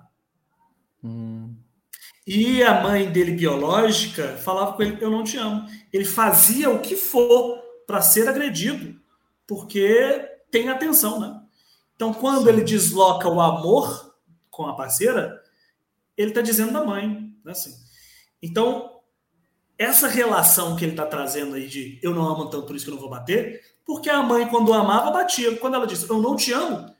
Hum. E a mãe dele biológica falava com ele: Eu não te amo. Ele fazia o que for para ser agredido, porque tem atenção, né? Então, quando Sim. ele desloca o amor com a parceira, ele está dizendo da mãe. Né? Assim. Então, essa relação que ele está trazendo aí de eu não amo tanto, por isso que eu não vou bater, porque a mãe, quando amava, batia. Quando ela disse eu não te amo,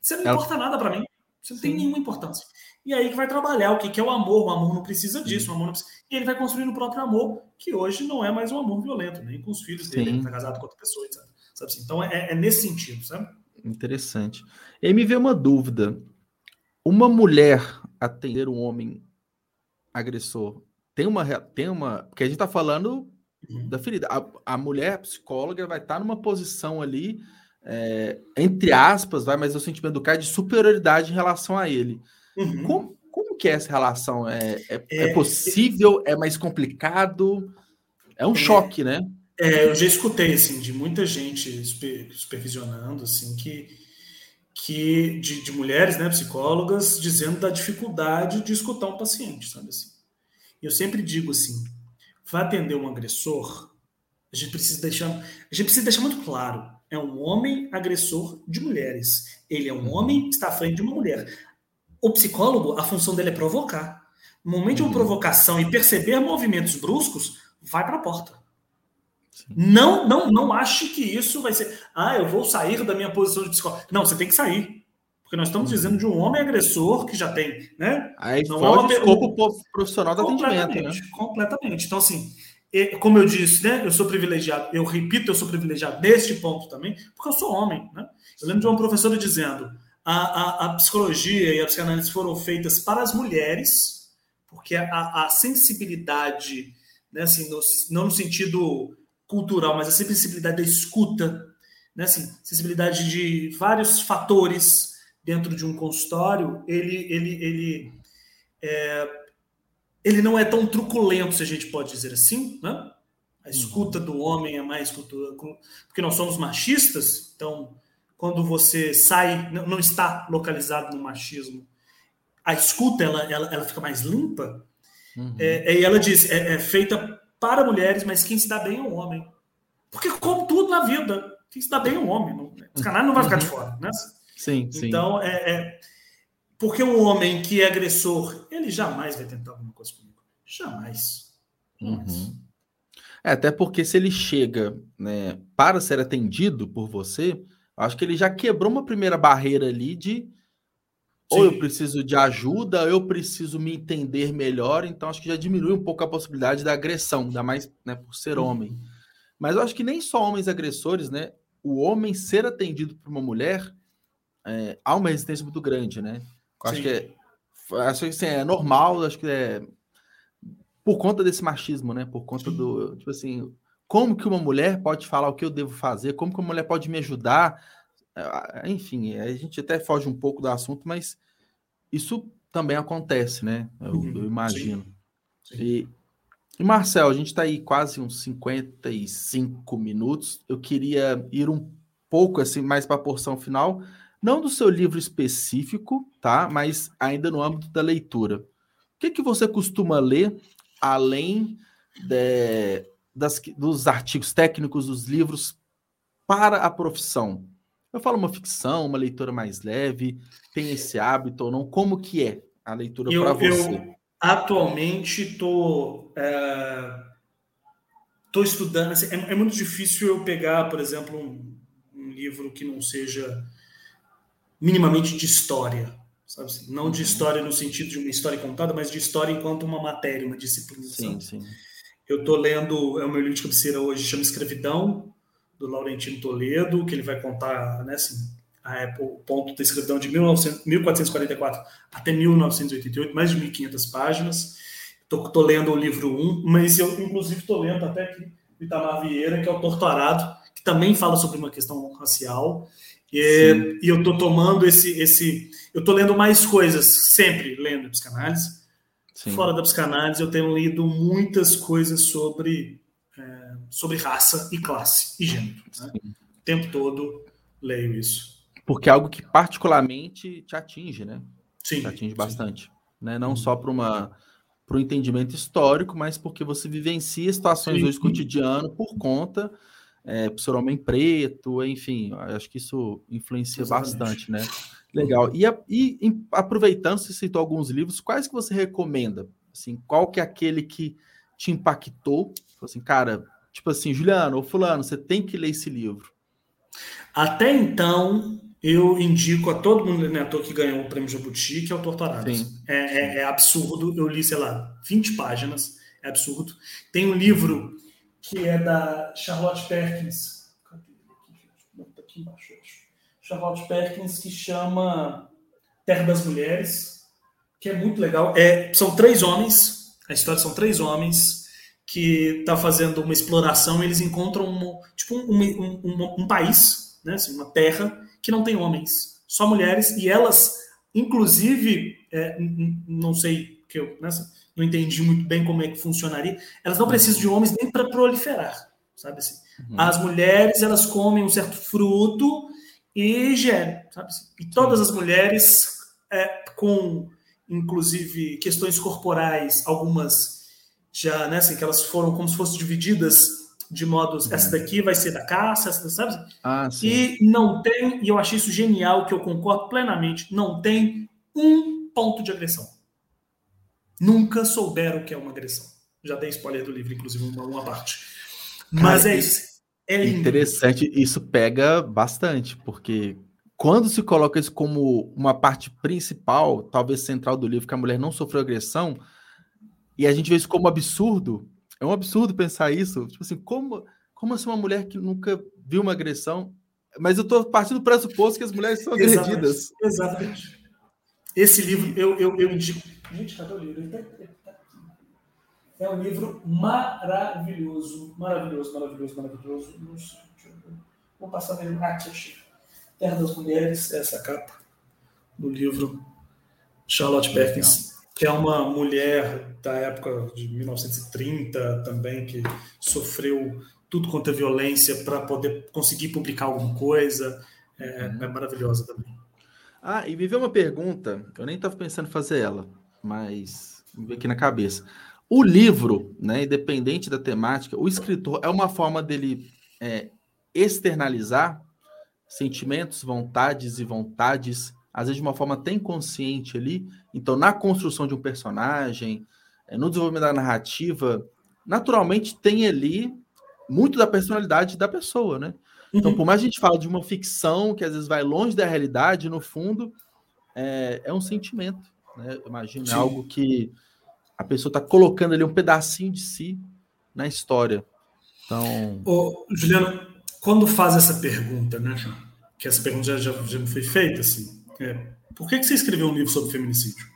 você não ela... importa nada para mim. Você não Sim. tem nenhuma importância. E aí que vai trabalhar o que, que é o amor. O amor não precisa disso. O amor precisa... E ele vai construindo o próprio amor, que hoje não é mais um amor violento, nem com os filhos dele, ele está casado com outra pessoa, etc. Sabe assim? Então é, é, nesse sentido, sabe? Interessante. E me veio uma dúvida. Uma mulher atender um homem agressor tem uma. Tem uma porque a gente está falando. Da ferida. A, a mulher psicóloga vai estar tá numa posição ali, é, entre aspas, vai, mas o sentimento do cara de superioridade em relação a ele. Uhum. Como, como que é essa relação? É, é, é, é possível? É mais complicado? É um é. choque, né? É, eu já escutei assim de muita gente supervisionando assim que que de, de, mulheres, né, psicólogas, dizendo da dificuldade de escutar um paciente, sabe assim. Eu sempre digo assim, vai atender um agressor, a gente precisa deixar, a gente precisa deixar muito claro, é um homem agressor de mulheres. Ele é um homem que está à frente de uma mulher. O psicólogo, a função dele é provocar. No momento de uma uhum. provocação e perceber movimentos bruscos, vai para a porta. Não, não, não ache que isso vai ser. Ah, eu vou sair da minha posição de psicólogo. Não, você tem que sair. Porque nós estamos dizendo de um homem agressor que já tem, né? Aí não é uma... escopo profissional do atendimento, né? Completamente. Então, assim, como eu disse, né? Eu sou privilegiado. Eu repito, eu sou privilegiado neste ponto também, porque eu sou homem, né? Eu lembro de uma professora dizendo: a, a, a psicologia e a psicanálise foram feitas para as mulheres, porque a, a sensibilidade, né? Assim, no, não no sentido cultural, mas a sensibilidade da escuta, né? Assim, sensibilidade de vários fatores dentro de um consultório, ele, ele, ele, é, ele não é tão truculento, se a gente pode dizer assim, né? A escuta do homem é mais cultura, porque nós somos machistas, então quando você sai, não está localizado no machismo, a escuta ela, ela, ela fica mais limpa. Uhum. É, e ela diz, é, é feita para mulheres, mas quem se dá bem é o homem. Porque, como tudo na vida, quem se dá bem é o homem. Não, os canais não vai ficar de uhum. fora. Né? Sim, sim. Então, é, é, porque um homem que é agressor, ele jamais vai tentar alguma coisa comigo. Jamais. Uhum. É, até porque se ele chega né, para ser atendido por você, acho que ele já quebrou uma primeira barreira ali de ou eu preciso de ajuda, eu preciso me entender melhor, então acho que já diminui um pouco a possibilidade da agressão, ainda mais né, por ser homem. Uhum. Mas eu acho que nem só homens agressores, né? O homem ser atendido por uma mulher é, há uma resistência muito grande, né? Acho que é, acho que assim, é normal, acho que é por conta desse machismo, né? Por conta Sim. do tipo assim, como que uma mulher pode falar o que eu devo fazer? Como que uma mulher pode me ajudar? É, enfim, a gente até foge um pouco do assunto, mas isso também acontece, né? Eu, uhum. eu imagino. Sim. Sim. E, e, Marcel, a gente está aí quase uns 55 minutos. Eu queria ir um pouco assim mais para a porção final, não do seu livro específico, tá? Mas ainda no âmbito da leitura. O que, que você costuma ler além de, das, dos artigos técnicos, dos livros para a profissão? Eu falo uma ficção, uma leitura mais leve, tem esse hábito ou não? Como que é a leitura para você? Eu atualmente estou é, tô estudando. Assim, é, é, muito difícil eu pegar, por exemplo, um, um, livro que não seja minimamente de história, sabe? Assim? Não de uhum. história no sentido de uma história contada, mas de história enquanto uma matéria, uma disciplina. Sim, sim. Eu estou lendo, é o meu livro de cabeceira hoje, chama Escravidão, do Laurentino Toledo, que ele vai contar, né, assim, a, o ponto da escravidão de 1900, 1444 até 1988, mais de 1.500 páginas. Estou lendo o livro 1, mas eu, inclusive, estou lendo até aqui Itamar Vieira, que é o Torturado, que também fala sobre uma questão racial. E, e eu estou tomando esse, esse. Eu estou lendo mais coisas, sempre lendo psicanálise. Sim. Fora da psicanálise, eu tenho lido muitas coisas sobre é, sobre raça e classe e gênero. Né? O tempo todo leio isso. Porque é algo que particularmente te atinge, né? Sim. Te atinge bastante. Sim. Né? Não uhum. só para uma para o entendimento histórico, mas porque você vivencia situações sim. hoje cotidiano por conta é, homem preto, enfim, acho que isso influencia Exatamente. bastante, né? Legal. E, e, e, aproveitando, você citou alguns livros, quais que você recomenda? Assim, qual que é aquele que te impactou? Assim, cara, tipo assim, Juliano ou Fulano, você tem que ler esse livro. Até então, eu indico a todo mundo né, que ganhou o prêmio Jabuti, que é o Torturados. É, é, é, absurdo. Eu li, sei lá, 20 páginas. É absurdo. Tem um livro que é da Charlotte Perkins. Cadê? Aqui, aqui embaixo. Charlotte Perkins, que chama Terra das Mulheres, que é muito legal. É, são três homens. A história são três homens que tá fazendo uma exploração. eles encontram um, tipo um, um, um, um país, né, assim, uma terra que não tem homens, só mulheres, e elas, inclusive, é, não sei, que eu né, não entendi muito bem como é que funcionaria, elas não precisam de homens nem para proliferar, sabe assim? Uhum. As mulheres, elas comem um certo fruto e geram, sabe assim? E todas as mulheres é, com, inclusive, questões corporais, algumas já, né, assim, que elas foram como se fossem divididas de modos, uhum. essa daqui vai ser da caça, essa, sabe? Ah, e não tem, e eu achei isso genial, que eu concordo plenamente, não tem um ponto de agressão. Nunca souberam o que é uma agressão. Já dei spoiler do livro, inclusive, uma, uma parte. Mas Cara, é isso. É interessante, isso pega bastante, porque quando se coloca isso como uma parte principal, talvez central do livro, que a mulher não sofreu agressão, e a gente vê isso como absurdo, é um absurdo pensar isso. Tipo assim, como, como assim uma mulher que nunca viu uma agressão? Mas eu estou partindo do pressuposto que as mulheres são Exatamente. agredidas. Exatamente. Esse livro eu, eu, eu indico. Gente, cadê o livro? Tá, tá é um livro maravilhoso. Maravilhoso, maravilhoso, maravilhoso. Vou passar nele. Ah, aqui, achei. Terra das Mulheres, essa capa do livro Charlotte Perkins que é uma mulher da época de 1930 também, que sofreu tudo quanto é violência para poder conseguir publicar alguma coisa. É, uhum. é, maravilhosa também. Ah, e me veio uma pergunta, eu nem estava pensando em fazer ela, mas me veio aqui na cabeça. O livro, né, independente da temática, o escritor é uma forma dele é, externalizar sentimentos, vontades e vontades às vezes de uma forma até inconsciente ali. Então, na construção de um personagem, eh, no desenvolvimento da narrativa, naturalmente tem ali muito da personalidade da pessoa, né? Então, uhum. por mais a gente fala de uma ficção que às vezes vai longe da realidade, no fundo, é, é um sentimento, né? Imagina, é algo que a pessoa está colocando ali um pedacinho de si na história. Então. Ô, Juliano, quando faz essa pergunta, né, Que essa pergunta já, já, já me foi feita, assim. É. Por que, que você escreveu um livro sobre feminicídio?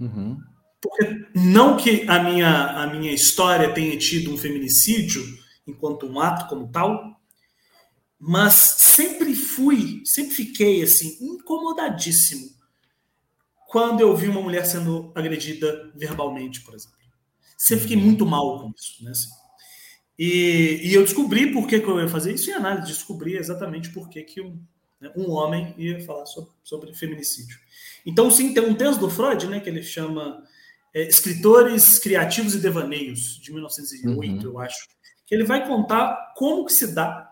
Uhum. Porque não que a minha, a minha história tenha tido um feminicídio enquanto um ato como tal, mas sempre fui, sempre fiquei assim, incomodadíssimo quando eu vi uma mulher sendo agredida verbalmente, por exemplo. Sempre fiquei uhum. muito mal com isso, né? Assim. E, e eu descobri por que, que eu ia fazer isso em análise, descobri exatamente por que, que um, né? Um homem ia falar sobre, sobre, feminicídio. Então, sim, tem um texto do Freud, né, que ele chama é, Escritores Criativos e Devaneios, de 1908, uhum. eu acho, que ele vai contar como que se dá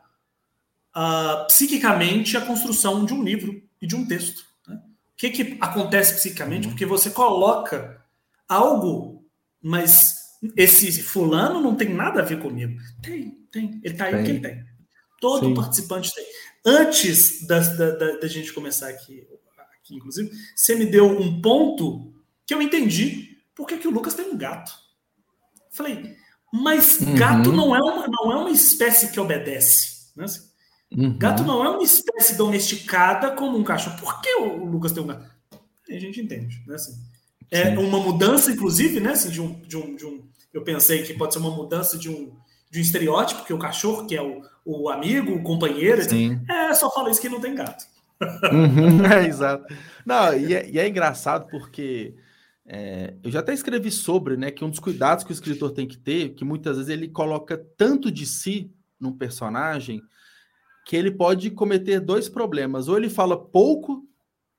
uh, psiquicamente a construção de um livro e de um texto. Né? O que, que acontece psiquicamente? Uhum. Porque você coloca algo, mas esse fulano não tem nada a ver comigo. Tem, tem. Ele está aí porque ele tem. Todo Sim. participante tem. Antes da, da, da, gente começar aqui, aqui, inclusive, você me deu um ponto que eu entendi por que, que o Lucas tem um gato. Falei, mas uhum. gato não é, uma, não é uma espécie que obedece. Né? Uhum. Gato não é uma espécie domesticada como um cachorro. Por que o Lucas tem um gato? Aí a gente entende. Né? Assim, é uma mudança, inclusive, né? Assim, de, um, de, um, de um. Eu pensei que pode ser uma mudança de um, de um estereótipo, que é o cachorro, que é o, o amigo, o companheiro. Assim, é, só fala isso que não tem gato. Uhum, é, exato. Não, e é, e é engraçado porque É, eu já até escrevi sobre, né, que um dos cuidados que o escritor tem que ter, que muitas vezes ele coloca tanto de si num personagem, que ele pode cometer dois problemas. Ou ele fala pouco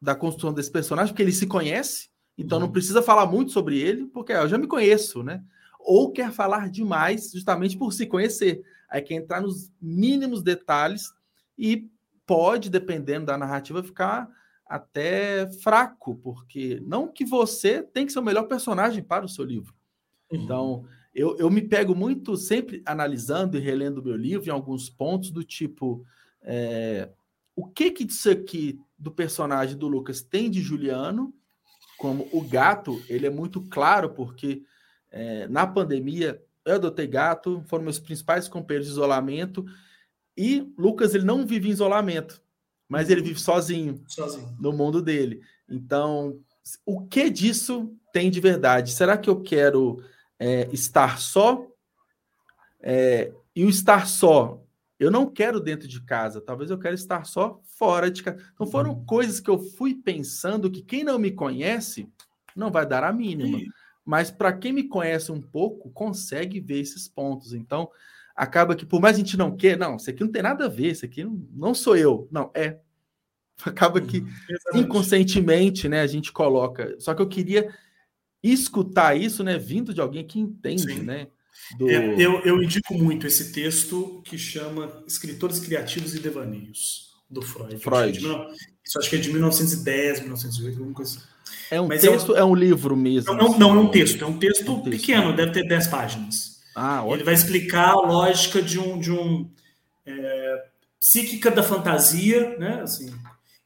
da construção desse personagem, porque ele se conhece, então uhum. não precisa falar muito sobre ele, porque eu já me conheço, né? Ou quer falar demais, justamente por se conhecer. Aí quer entrar nos mínimos detalhes e pode, dependendo da narrativa, ficar até fraco, porque não que você tem que ser o melhor personagem para o seu livro. Uhum. Então, eu, eu me pego muito sempre analisando e relendo o meu livro em alguns pontos do tipo é, o que que disso aqui do personagem do Lucas tem de Juliano, como o gato, ele é muito claro, porque é, na pandemia eu adotei gato, foram meus principais companheiros de isolamento, e Lucas ele não vive em isolamento, mas ele vive sozinho, sozinho. no mundo dele. Então, o que disso tem de verdade? Será que eu quero é, estar só? É, e o estar só, eu não quero dentro de casa, talvez eu quero estar só fora de casa. Então foram uhum. coisas que eu fui pensando que quem não me conhece não vai dar a mínima. Sim. Mas para quem me conhece um pouco, consegue ver esses pontos. Então, acaba que, por mais a gente não quer, não, isso aqui não tem nada a ver, isso aqui não, não sou eu. Não, é. Acaba que uhum. inconscientemente, né, a gente coloca. Só que eu queria escutar isso, né, vindo de alguém que entende, Sim. né? Do... É, eu, eu indico muito esse texto que chama Escritores Criativos e Devaneios, do Freud. Freud. Isso acho que é de 1910, 1908, alguma coisa assim. É um Mas texto, é um, é um livro mesmo? Não, não, é um texto, é um texto, é um texto pequeno, deve ter 10 páginas. Ah, Ele vai explicar a lógica de um, de um é, psíquica da fantasia, né? Assim,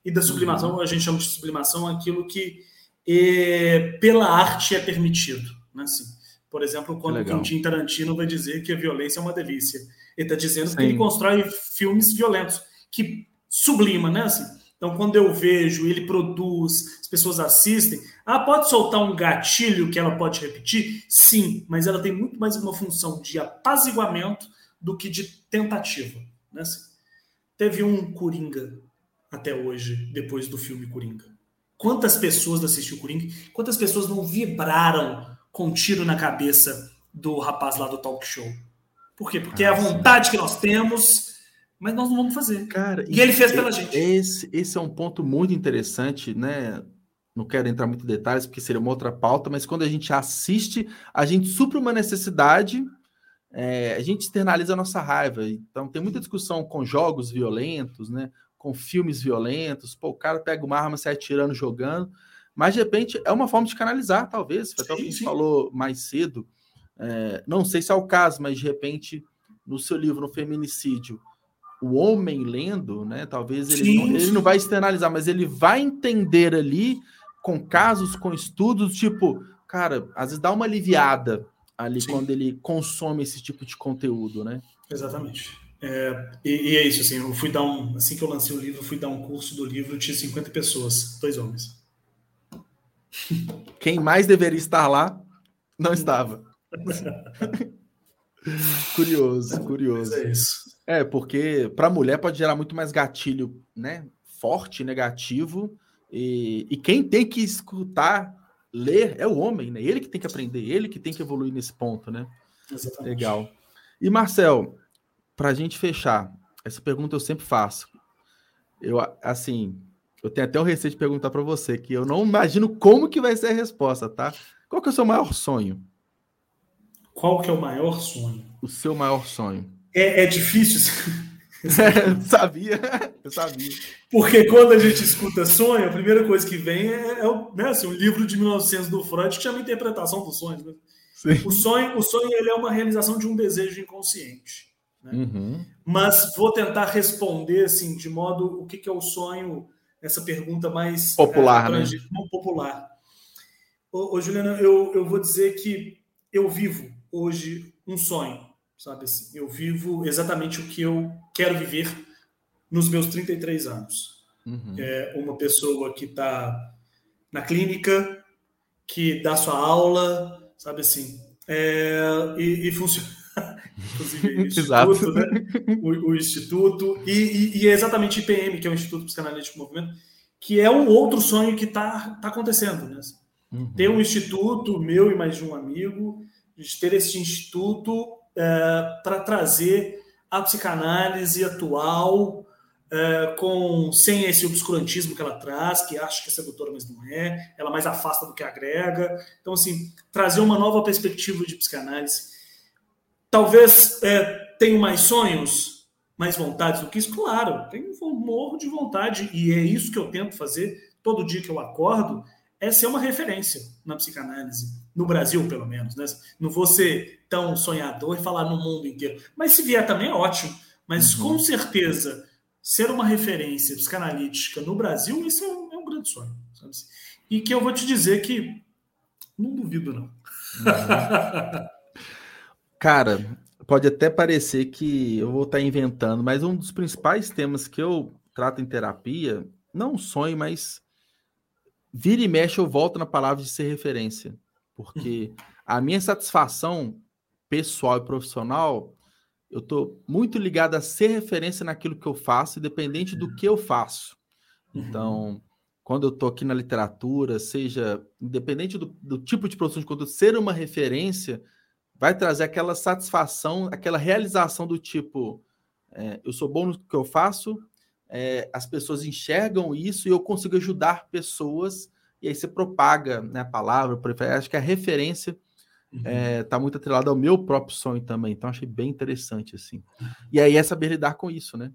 e da sublimação, uhum. a gente chama de sublimação aquilo que é, pela arte é permitido. Né? Assim, por exemplo, quando o Quentin Tarantino vai dizer que a violência é uma delícia. Ele está dizendo Sim. que ele constrói filmes violentos, que sublima, né? Assim, então, quando eu vejo, ele produz, as pessoas assistem, ela pode soltar um gatilho que ela pode repetir? Sim, mas ela tem muito mais uma função de apaziguamento do que de tentativa. Né? Assim, teve um Coringa até hoje, depois do filme Coringa. Quantas pessoas assistiram Coringa? Quantas pessoas não vibraram com um tiro na cabeça do rapaz lá do talk show? Por quê? Porque ah, é a vontade sim. que nós temos mas nós não vamos fazer. Cara, e ele fez pela gente. Esse, esse é um ponto muito interessante, né? Não quero entrar muito em detalhes, porque seria uma outra pauta, mas quando a gente assiste, a gente supra uma necessidade, é, a gente externaliza a nossa raiva. Então, tem muita discussão com jogos violentos, né? Com filmes violentos. Pô, o cara pega uma arma, sai atirando, jogando. Mas, de repente, é uma forma de canalizar, talvez. Foi até o que a gente falou mais cedo. É, não sei se é o caso, mas, de repente, no seu livro, no Feminicídio, o homem lendo, né? Talvez ele, sim, não, ele não vai externalizar, mas ele vai entender ali com casos, com estudos, tipo, cara, às vezes dá uma aliviada ali sim. quando ele consome esse tipo de conteúdo, né? Exatamente. É, e, e, é isso, assim, eu fui dar um. Assim que eu lancei o livro, fui dar um curso do livro, tinha 50 pessoas, dois homens. Quem mais deveria estar lá não estava. curioso, curioso. Mas é isso. É, porque para a mulher pode gerar muito mais gatilho, né? Forte, negativo. E, e quem tem que escutar, ler, é o homem, né? Ele que tem que aprender, ele que tem que evoluir nesse ponto, né? Exatamente. Legal. E Marcel, para a gente fechar, essa pergunta eu sempre faço. Eu, assim, eu tenho até o receio de perguntar para você, que eu não imagino como que vai ser a resposta, tá? Qual que é o seu maior sonho? Qual que é o maior sonho? O seu maior sonho é, é difícil. Sabia, eu sabia. Porque quando a gente escuta sonho, a primeira coisa que vem é, é o, né, assim, um livro de 1900 do Freud que chama Interpretação dos Sonhos. Né? O sonho, o sonho ele é uma realização de um desejo inconsciente. Né? Uhum. Mas vou tentar responder assim, de modo o que, que é o sonho, essa pergunta mais popular, é, né? popular. Ô, ô, Juliana, eu, eu vou dizer que eu vivo hoje um sonho sabe assim? Eu vivo exatamente o que eu quero viver nos meus 33 anos. Uhum. É uma pessoa que está na clínica, que dá sua aula, sabe assim, é, e, e funciona. Inclusive, o instituto, né? o, o, instituto, e, e, e, é exatamente IPM, que é o Instituto Psicanalítico Movimento, que é um outro sonho que está tá acontecendo. Né? Uhum. Ter um instituto, meu e mais de um amigo, de ter esse instituto é, para trazer a psicanálise atual, é, com sem esse obscurantismo que ela traz, que acha que é sedutora, mas não é, ela mais afasta do que agrega. Então, assim, trazer uma nova perspectiva de psicanálise. Talvez é, tenho mais sonhos, mais vontades do que isso? Claro, tenho um morro de vontade, e é isso que eu tento fazer todo dia que eu acordo, é ser uma referência na psicanálise, no Brasil, pelo menos. Né? Não vou ser tão sonhador e falar no mundo inteiro. Mas se vier também é ótimo. Mas uhum. com certeza, ser uma referência psicanalítica no Brasil, isso é um, é um grande sonho. Sabe? E que eu vou te dizer que não duvido, não. Uhum. Cara, pode até parecer que eu vou estar inventando, mas um dos principais temas que eu trato em terapia, não sonho, mas vira e mexe eu volto na palavra de ser referência, porque a minha satisfação pessoal e profissional, eu estou muito ligado a ser referência naquilo que eu faço, independente do que eu faço. Uhum. Então, quando eu estou aqui na literatura, seja independente do, do tipo de produção de conteúdo, ser uma referência vai trazer aquela satisfação, aquela realização do tipo, é, eu sou bom no que eu faço, é, as pessoas enxergam isso e eu consigo ajudar pessoas, e aí você propaga né, a palavra, acho que a referência está uhum. é, tá muito atrelada ao meu próprio sonho também, então achei bem interessante, assim. E aí é saber lidar com isso, né?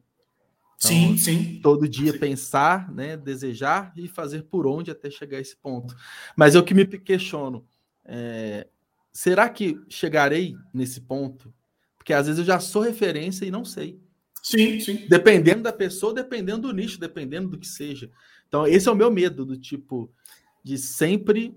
Então, sim, sim. Todo dia sim. pensar, né, desejar e fazer por onde até chegar a esse ponto. Mas eu que me questiono, é, será que chegarei nesse ponto? Porque às vezes eu já sou referência e não sei. Sim, sim. Dependendo da pessoa, dependendo do nicho, dependendo do que seja. Então, esse é o meu medo, do tipo, de sempre,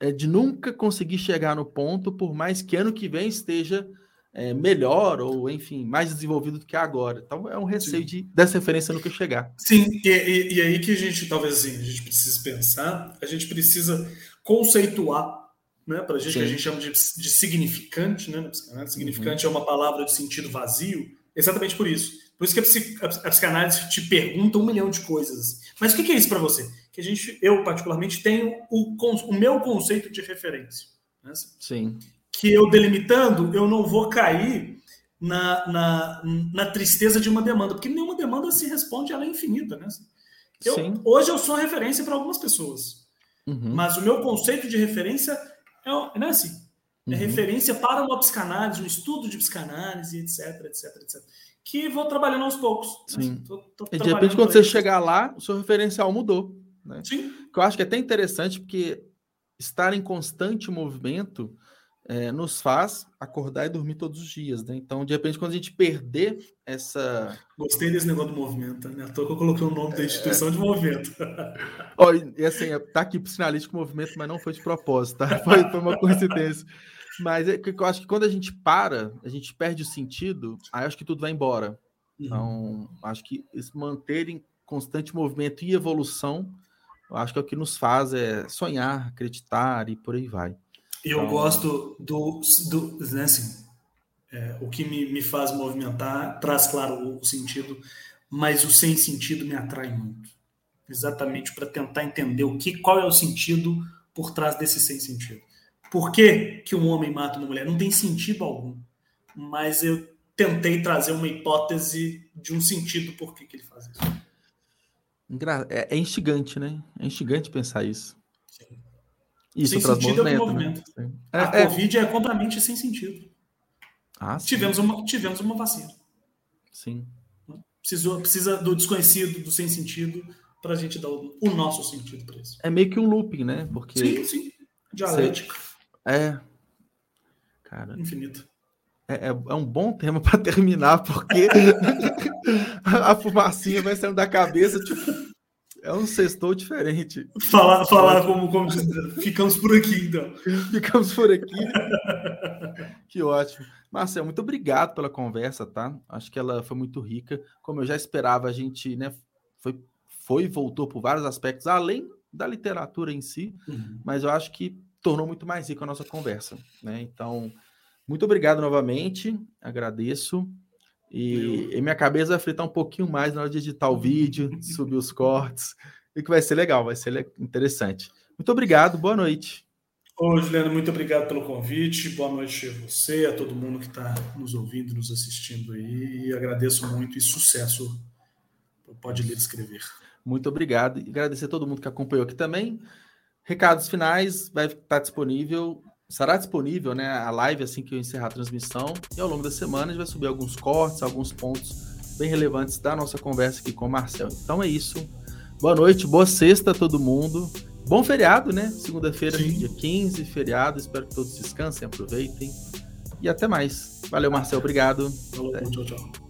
é, de nunca conseguir chegar no ponto, por mais que ano que vem esteja é, melhor, ou enfim, mais desenvolvido do que agora. Então, é um receio de, dessa referência nunca chegar. Sim, e, e, e aí que a gente, talvez assim, a gente precisa pensar, a gente precisa conceituar né, para a gente, Sim. que a gente chama de, de significante, né? Significante uhum. é uma palavra de sentido vazio, exatamente por isso. Por isso que a, a, psicanálise te pergunta um milhão de coisas. Mas o que, que é isso para você? Que a gente, eu particularmente tenho o, o meu conceito de referência. Né? Sim. Que eu delimitando, eu não vou cair na, na, na tristeza de uma demanda, porque nenhuma demanda se responde, ela é infinita, né? Eu, Sim. Hoje eu sou referência para algumas pessoas, uhum. mas o meu conceito de referência é, não é assim. É uhum. referência para uma psicanálise, um estudo de psicanálise, etc, etc, etc que vou trabalhando aos poucos. Né? Sim. Tô, tô e de repente, quando você isso. chegar lá, o seu referencial mudou. Né? Sim. Que eu acho que é até interessante, porque estar em constante movimento é, nos faz acordar e dormir todos os dias, né? Então, de repente, quando a gente perder essa. Gostei desse negócio do movimento, né? À toa que eu coloquei o nome da instituição é... de movimento. Olha, e assim, tá aqui psicanalístico movimento, mas não foi de propósito, tá? Foi, foi uma coincidência. Mas é eu acho que quando a gente para, a gente perde o sentido, aí acho que tudo vai embora. Uhum. Então, acho que manter em constante movimento e evolução, eu acho que é o que nos faz é sonhar, acreditar e por aí vai. Eu então... gosto do, do né, assim, é, o que me, me faz movimentar traz, claro, o sentido, mas o sem sentido me atrai muito. Exatamente para tentar entender o que, qual é o sentido por trás desse sem sentido. Por que, que um homem mata uma mulher? Não tem sentido algum. Mas eu tentei trazer uma hipótese de um sentido por que, que ele faz isso. É, é instigante, né? É instigante pensar isso. Sim. Isso sem sentido é o movimento. Né? É, a é... Covid é completamente sem sentido. Ah, tivemos, uma, tivemos uma vacina. Sim. Precisou, precisa do desconhecido, do sem sentido, para a gente dar o, o nosso sentido para isso. É meio que um looping, né? Porque sim, sim. Dialética. É. Cara. Infinito. É, é, é um bom tema para terminar, porque a fumacinha vai saindo da cabeça, tipo, é um sextou diferente. Falar, falar como, como diz, ficamos por aqui, então. Ficamos por aqui. que ótimo. Marcel, muito obrigado pela conversa, tá? Acho que ela foi muito rica. Como eu já esperava, a gente né, foi, foi e voltou por vários aspectos, além da literatura em si, uhum. mas eu acho que tornou muito mais rica a nossa conversa. Né? Então, muito obrigado novamente, agradeço. E, e, minha cabeça vai fritar um pouquinho mais na hora de editar o vídeo, subir os cortes, e que vai ser legal, vai ser interessante. Muito obrigado, boa noite. Ô, Juliano, muito obrigado pelo convite. Boa noite a você, a todo mundo que está nos ouvindo, nos assistindo aí. E agradeço muito e sucesso Pode Ler Escrever. Muito obrigado. E agradecer a todo mundo que acompanhou aqui também. Recados finais, vai estar disponível, estará disponível né, a live assim que eu encerrar a transmissão. E ao longo da semana a gente vai subir alguns cortes, alguns pontos bem relevantes da nossa conversa aqui com o Marcel. Então é isso. Boa noite, boa sexta a todo mundo. Bom feriado, né? Segunda-feira, dia 15, feriado. Espero que todos descansem, aproveitem. E até mais. Valeu, Marcel. Obrigado. Falou, tchau, tchau.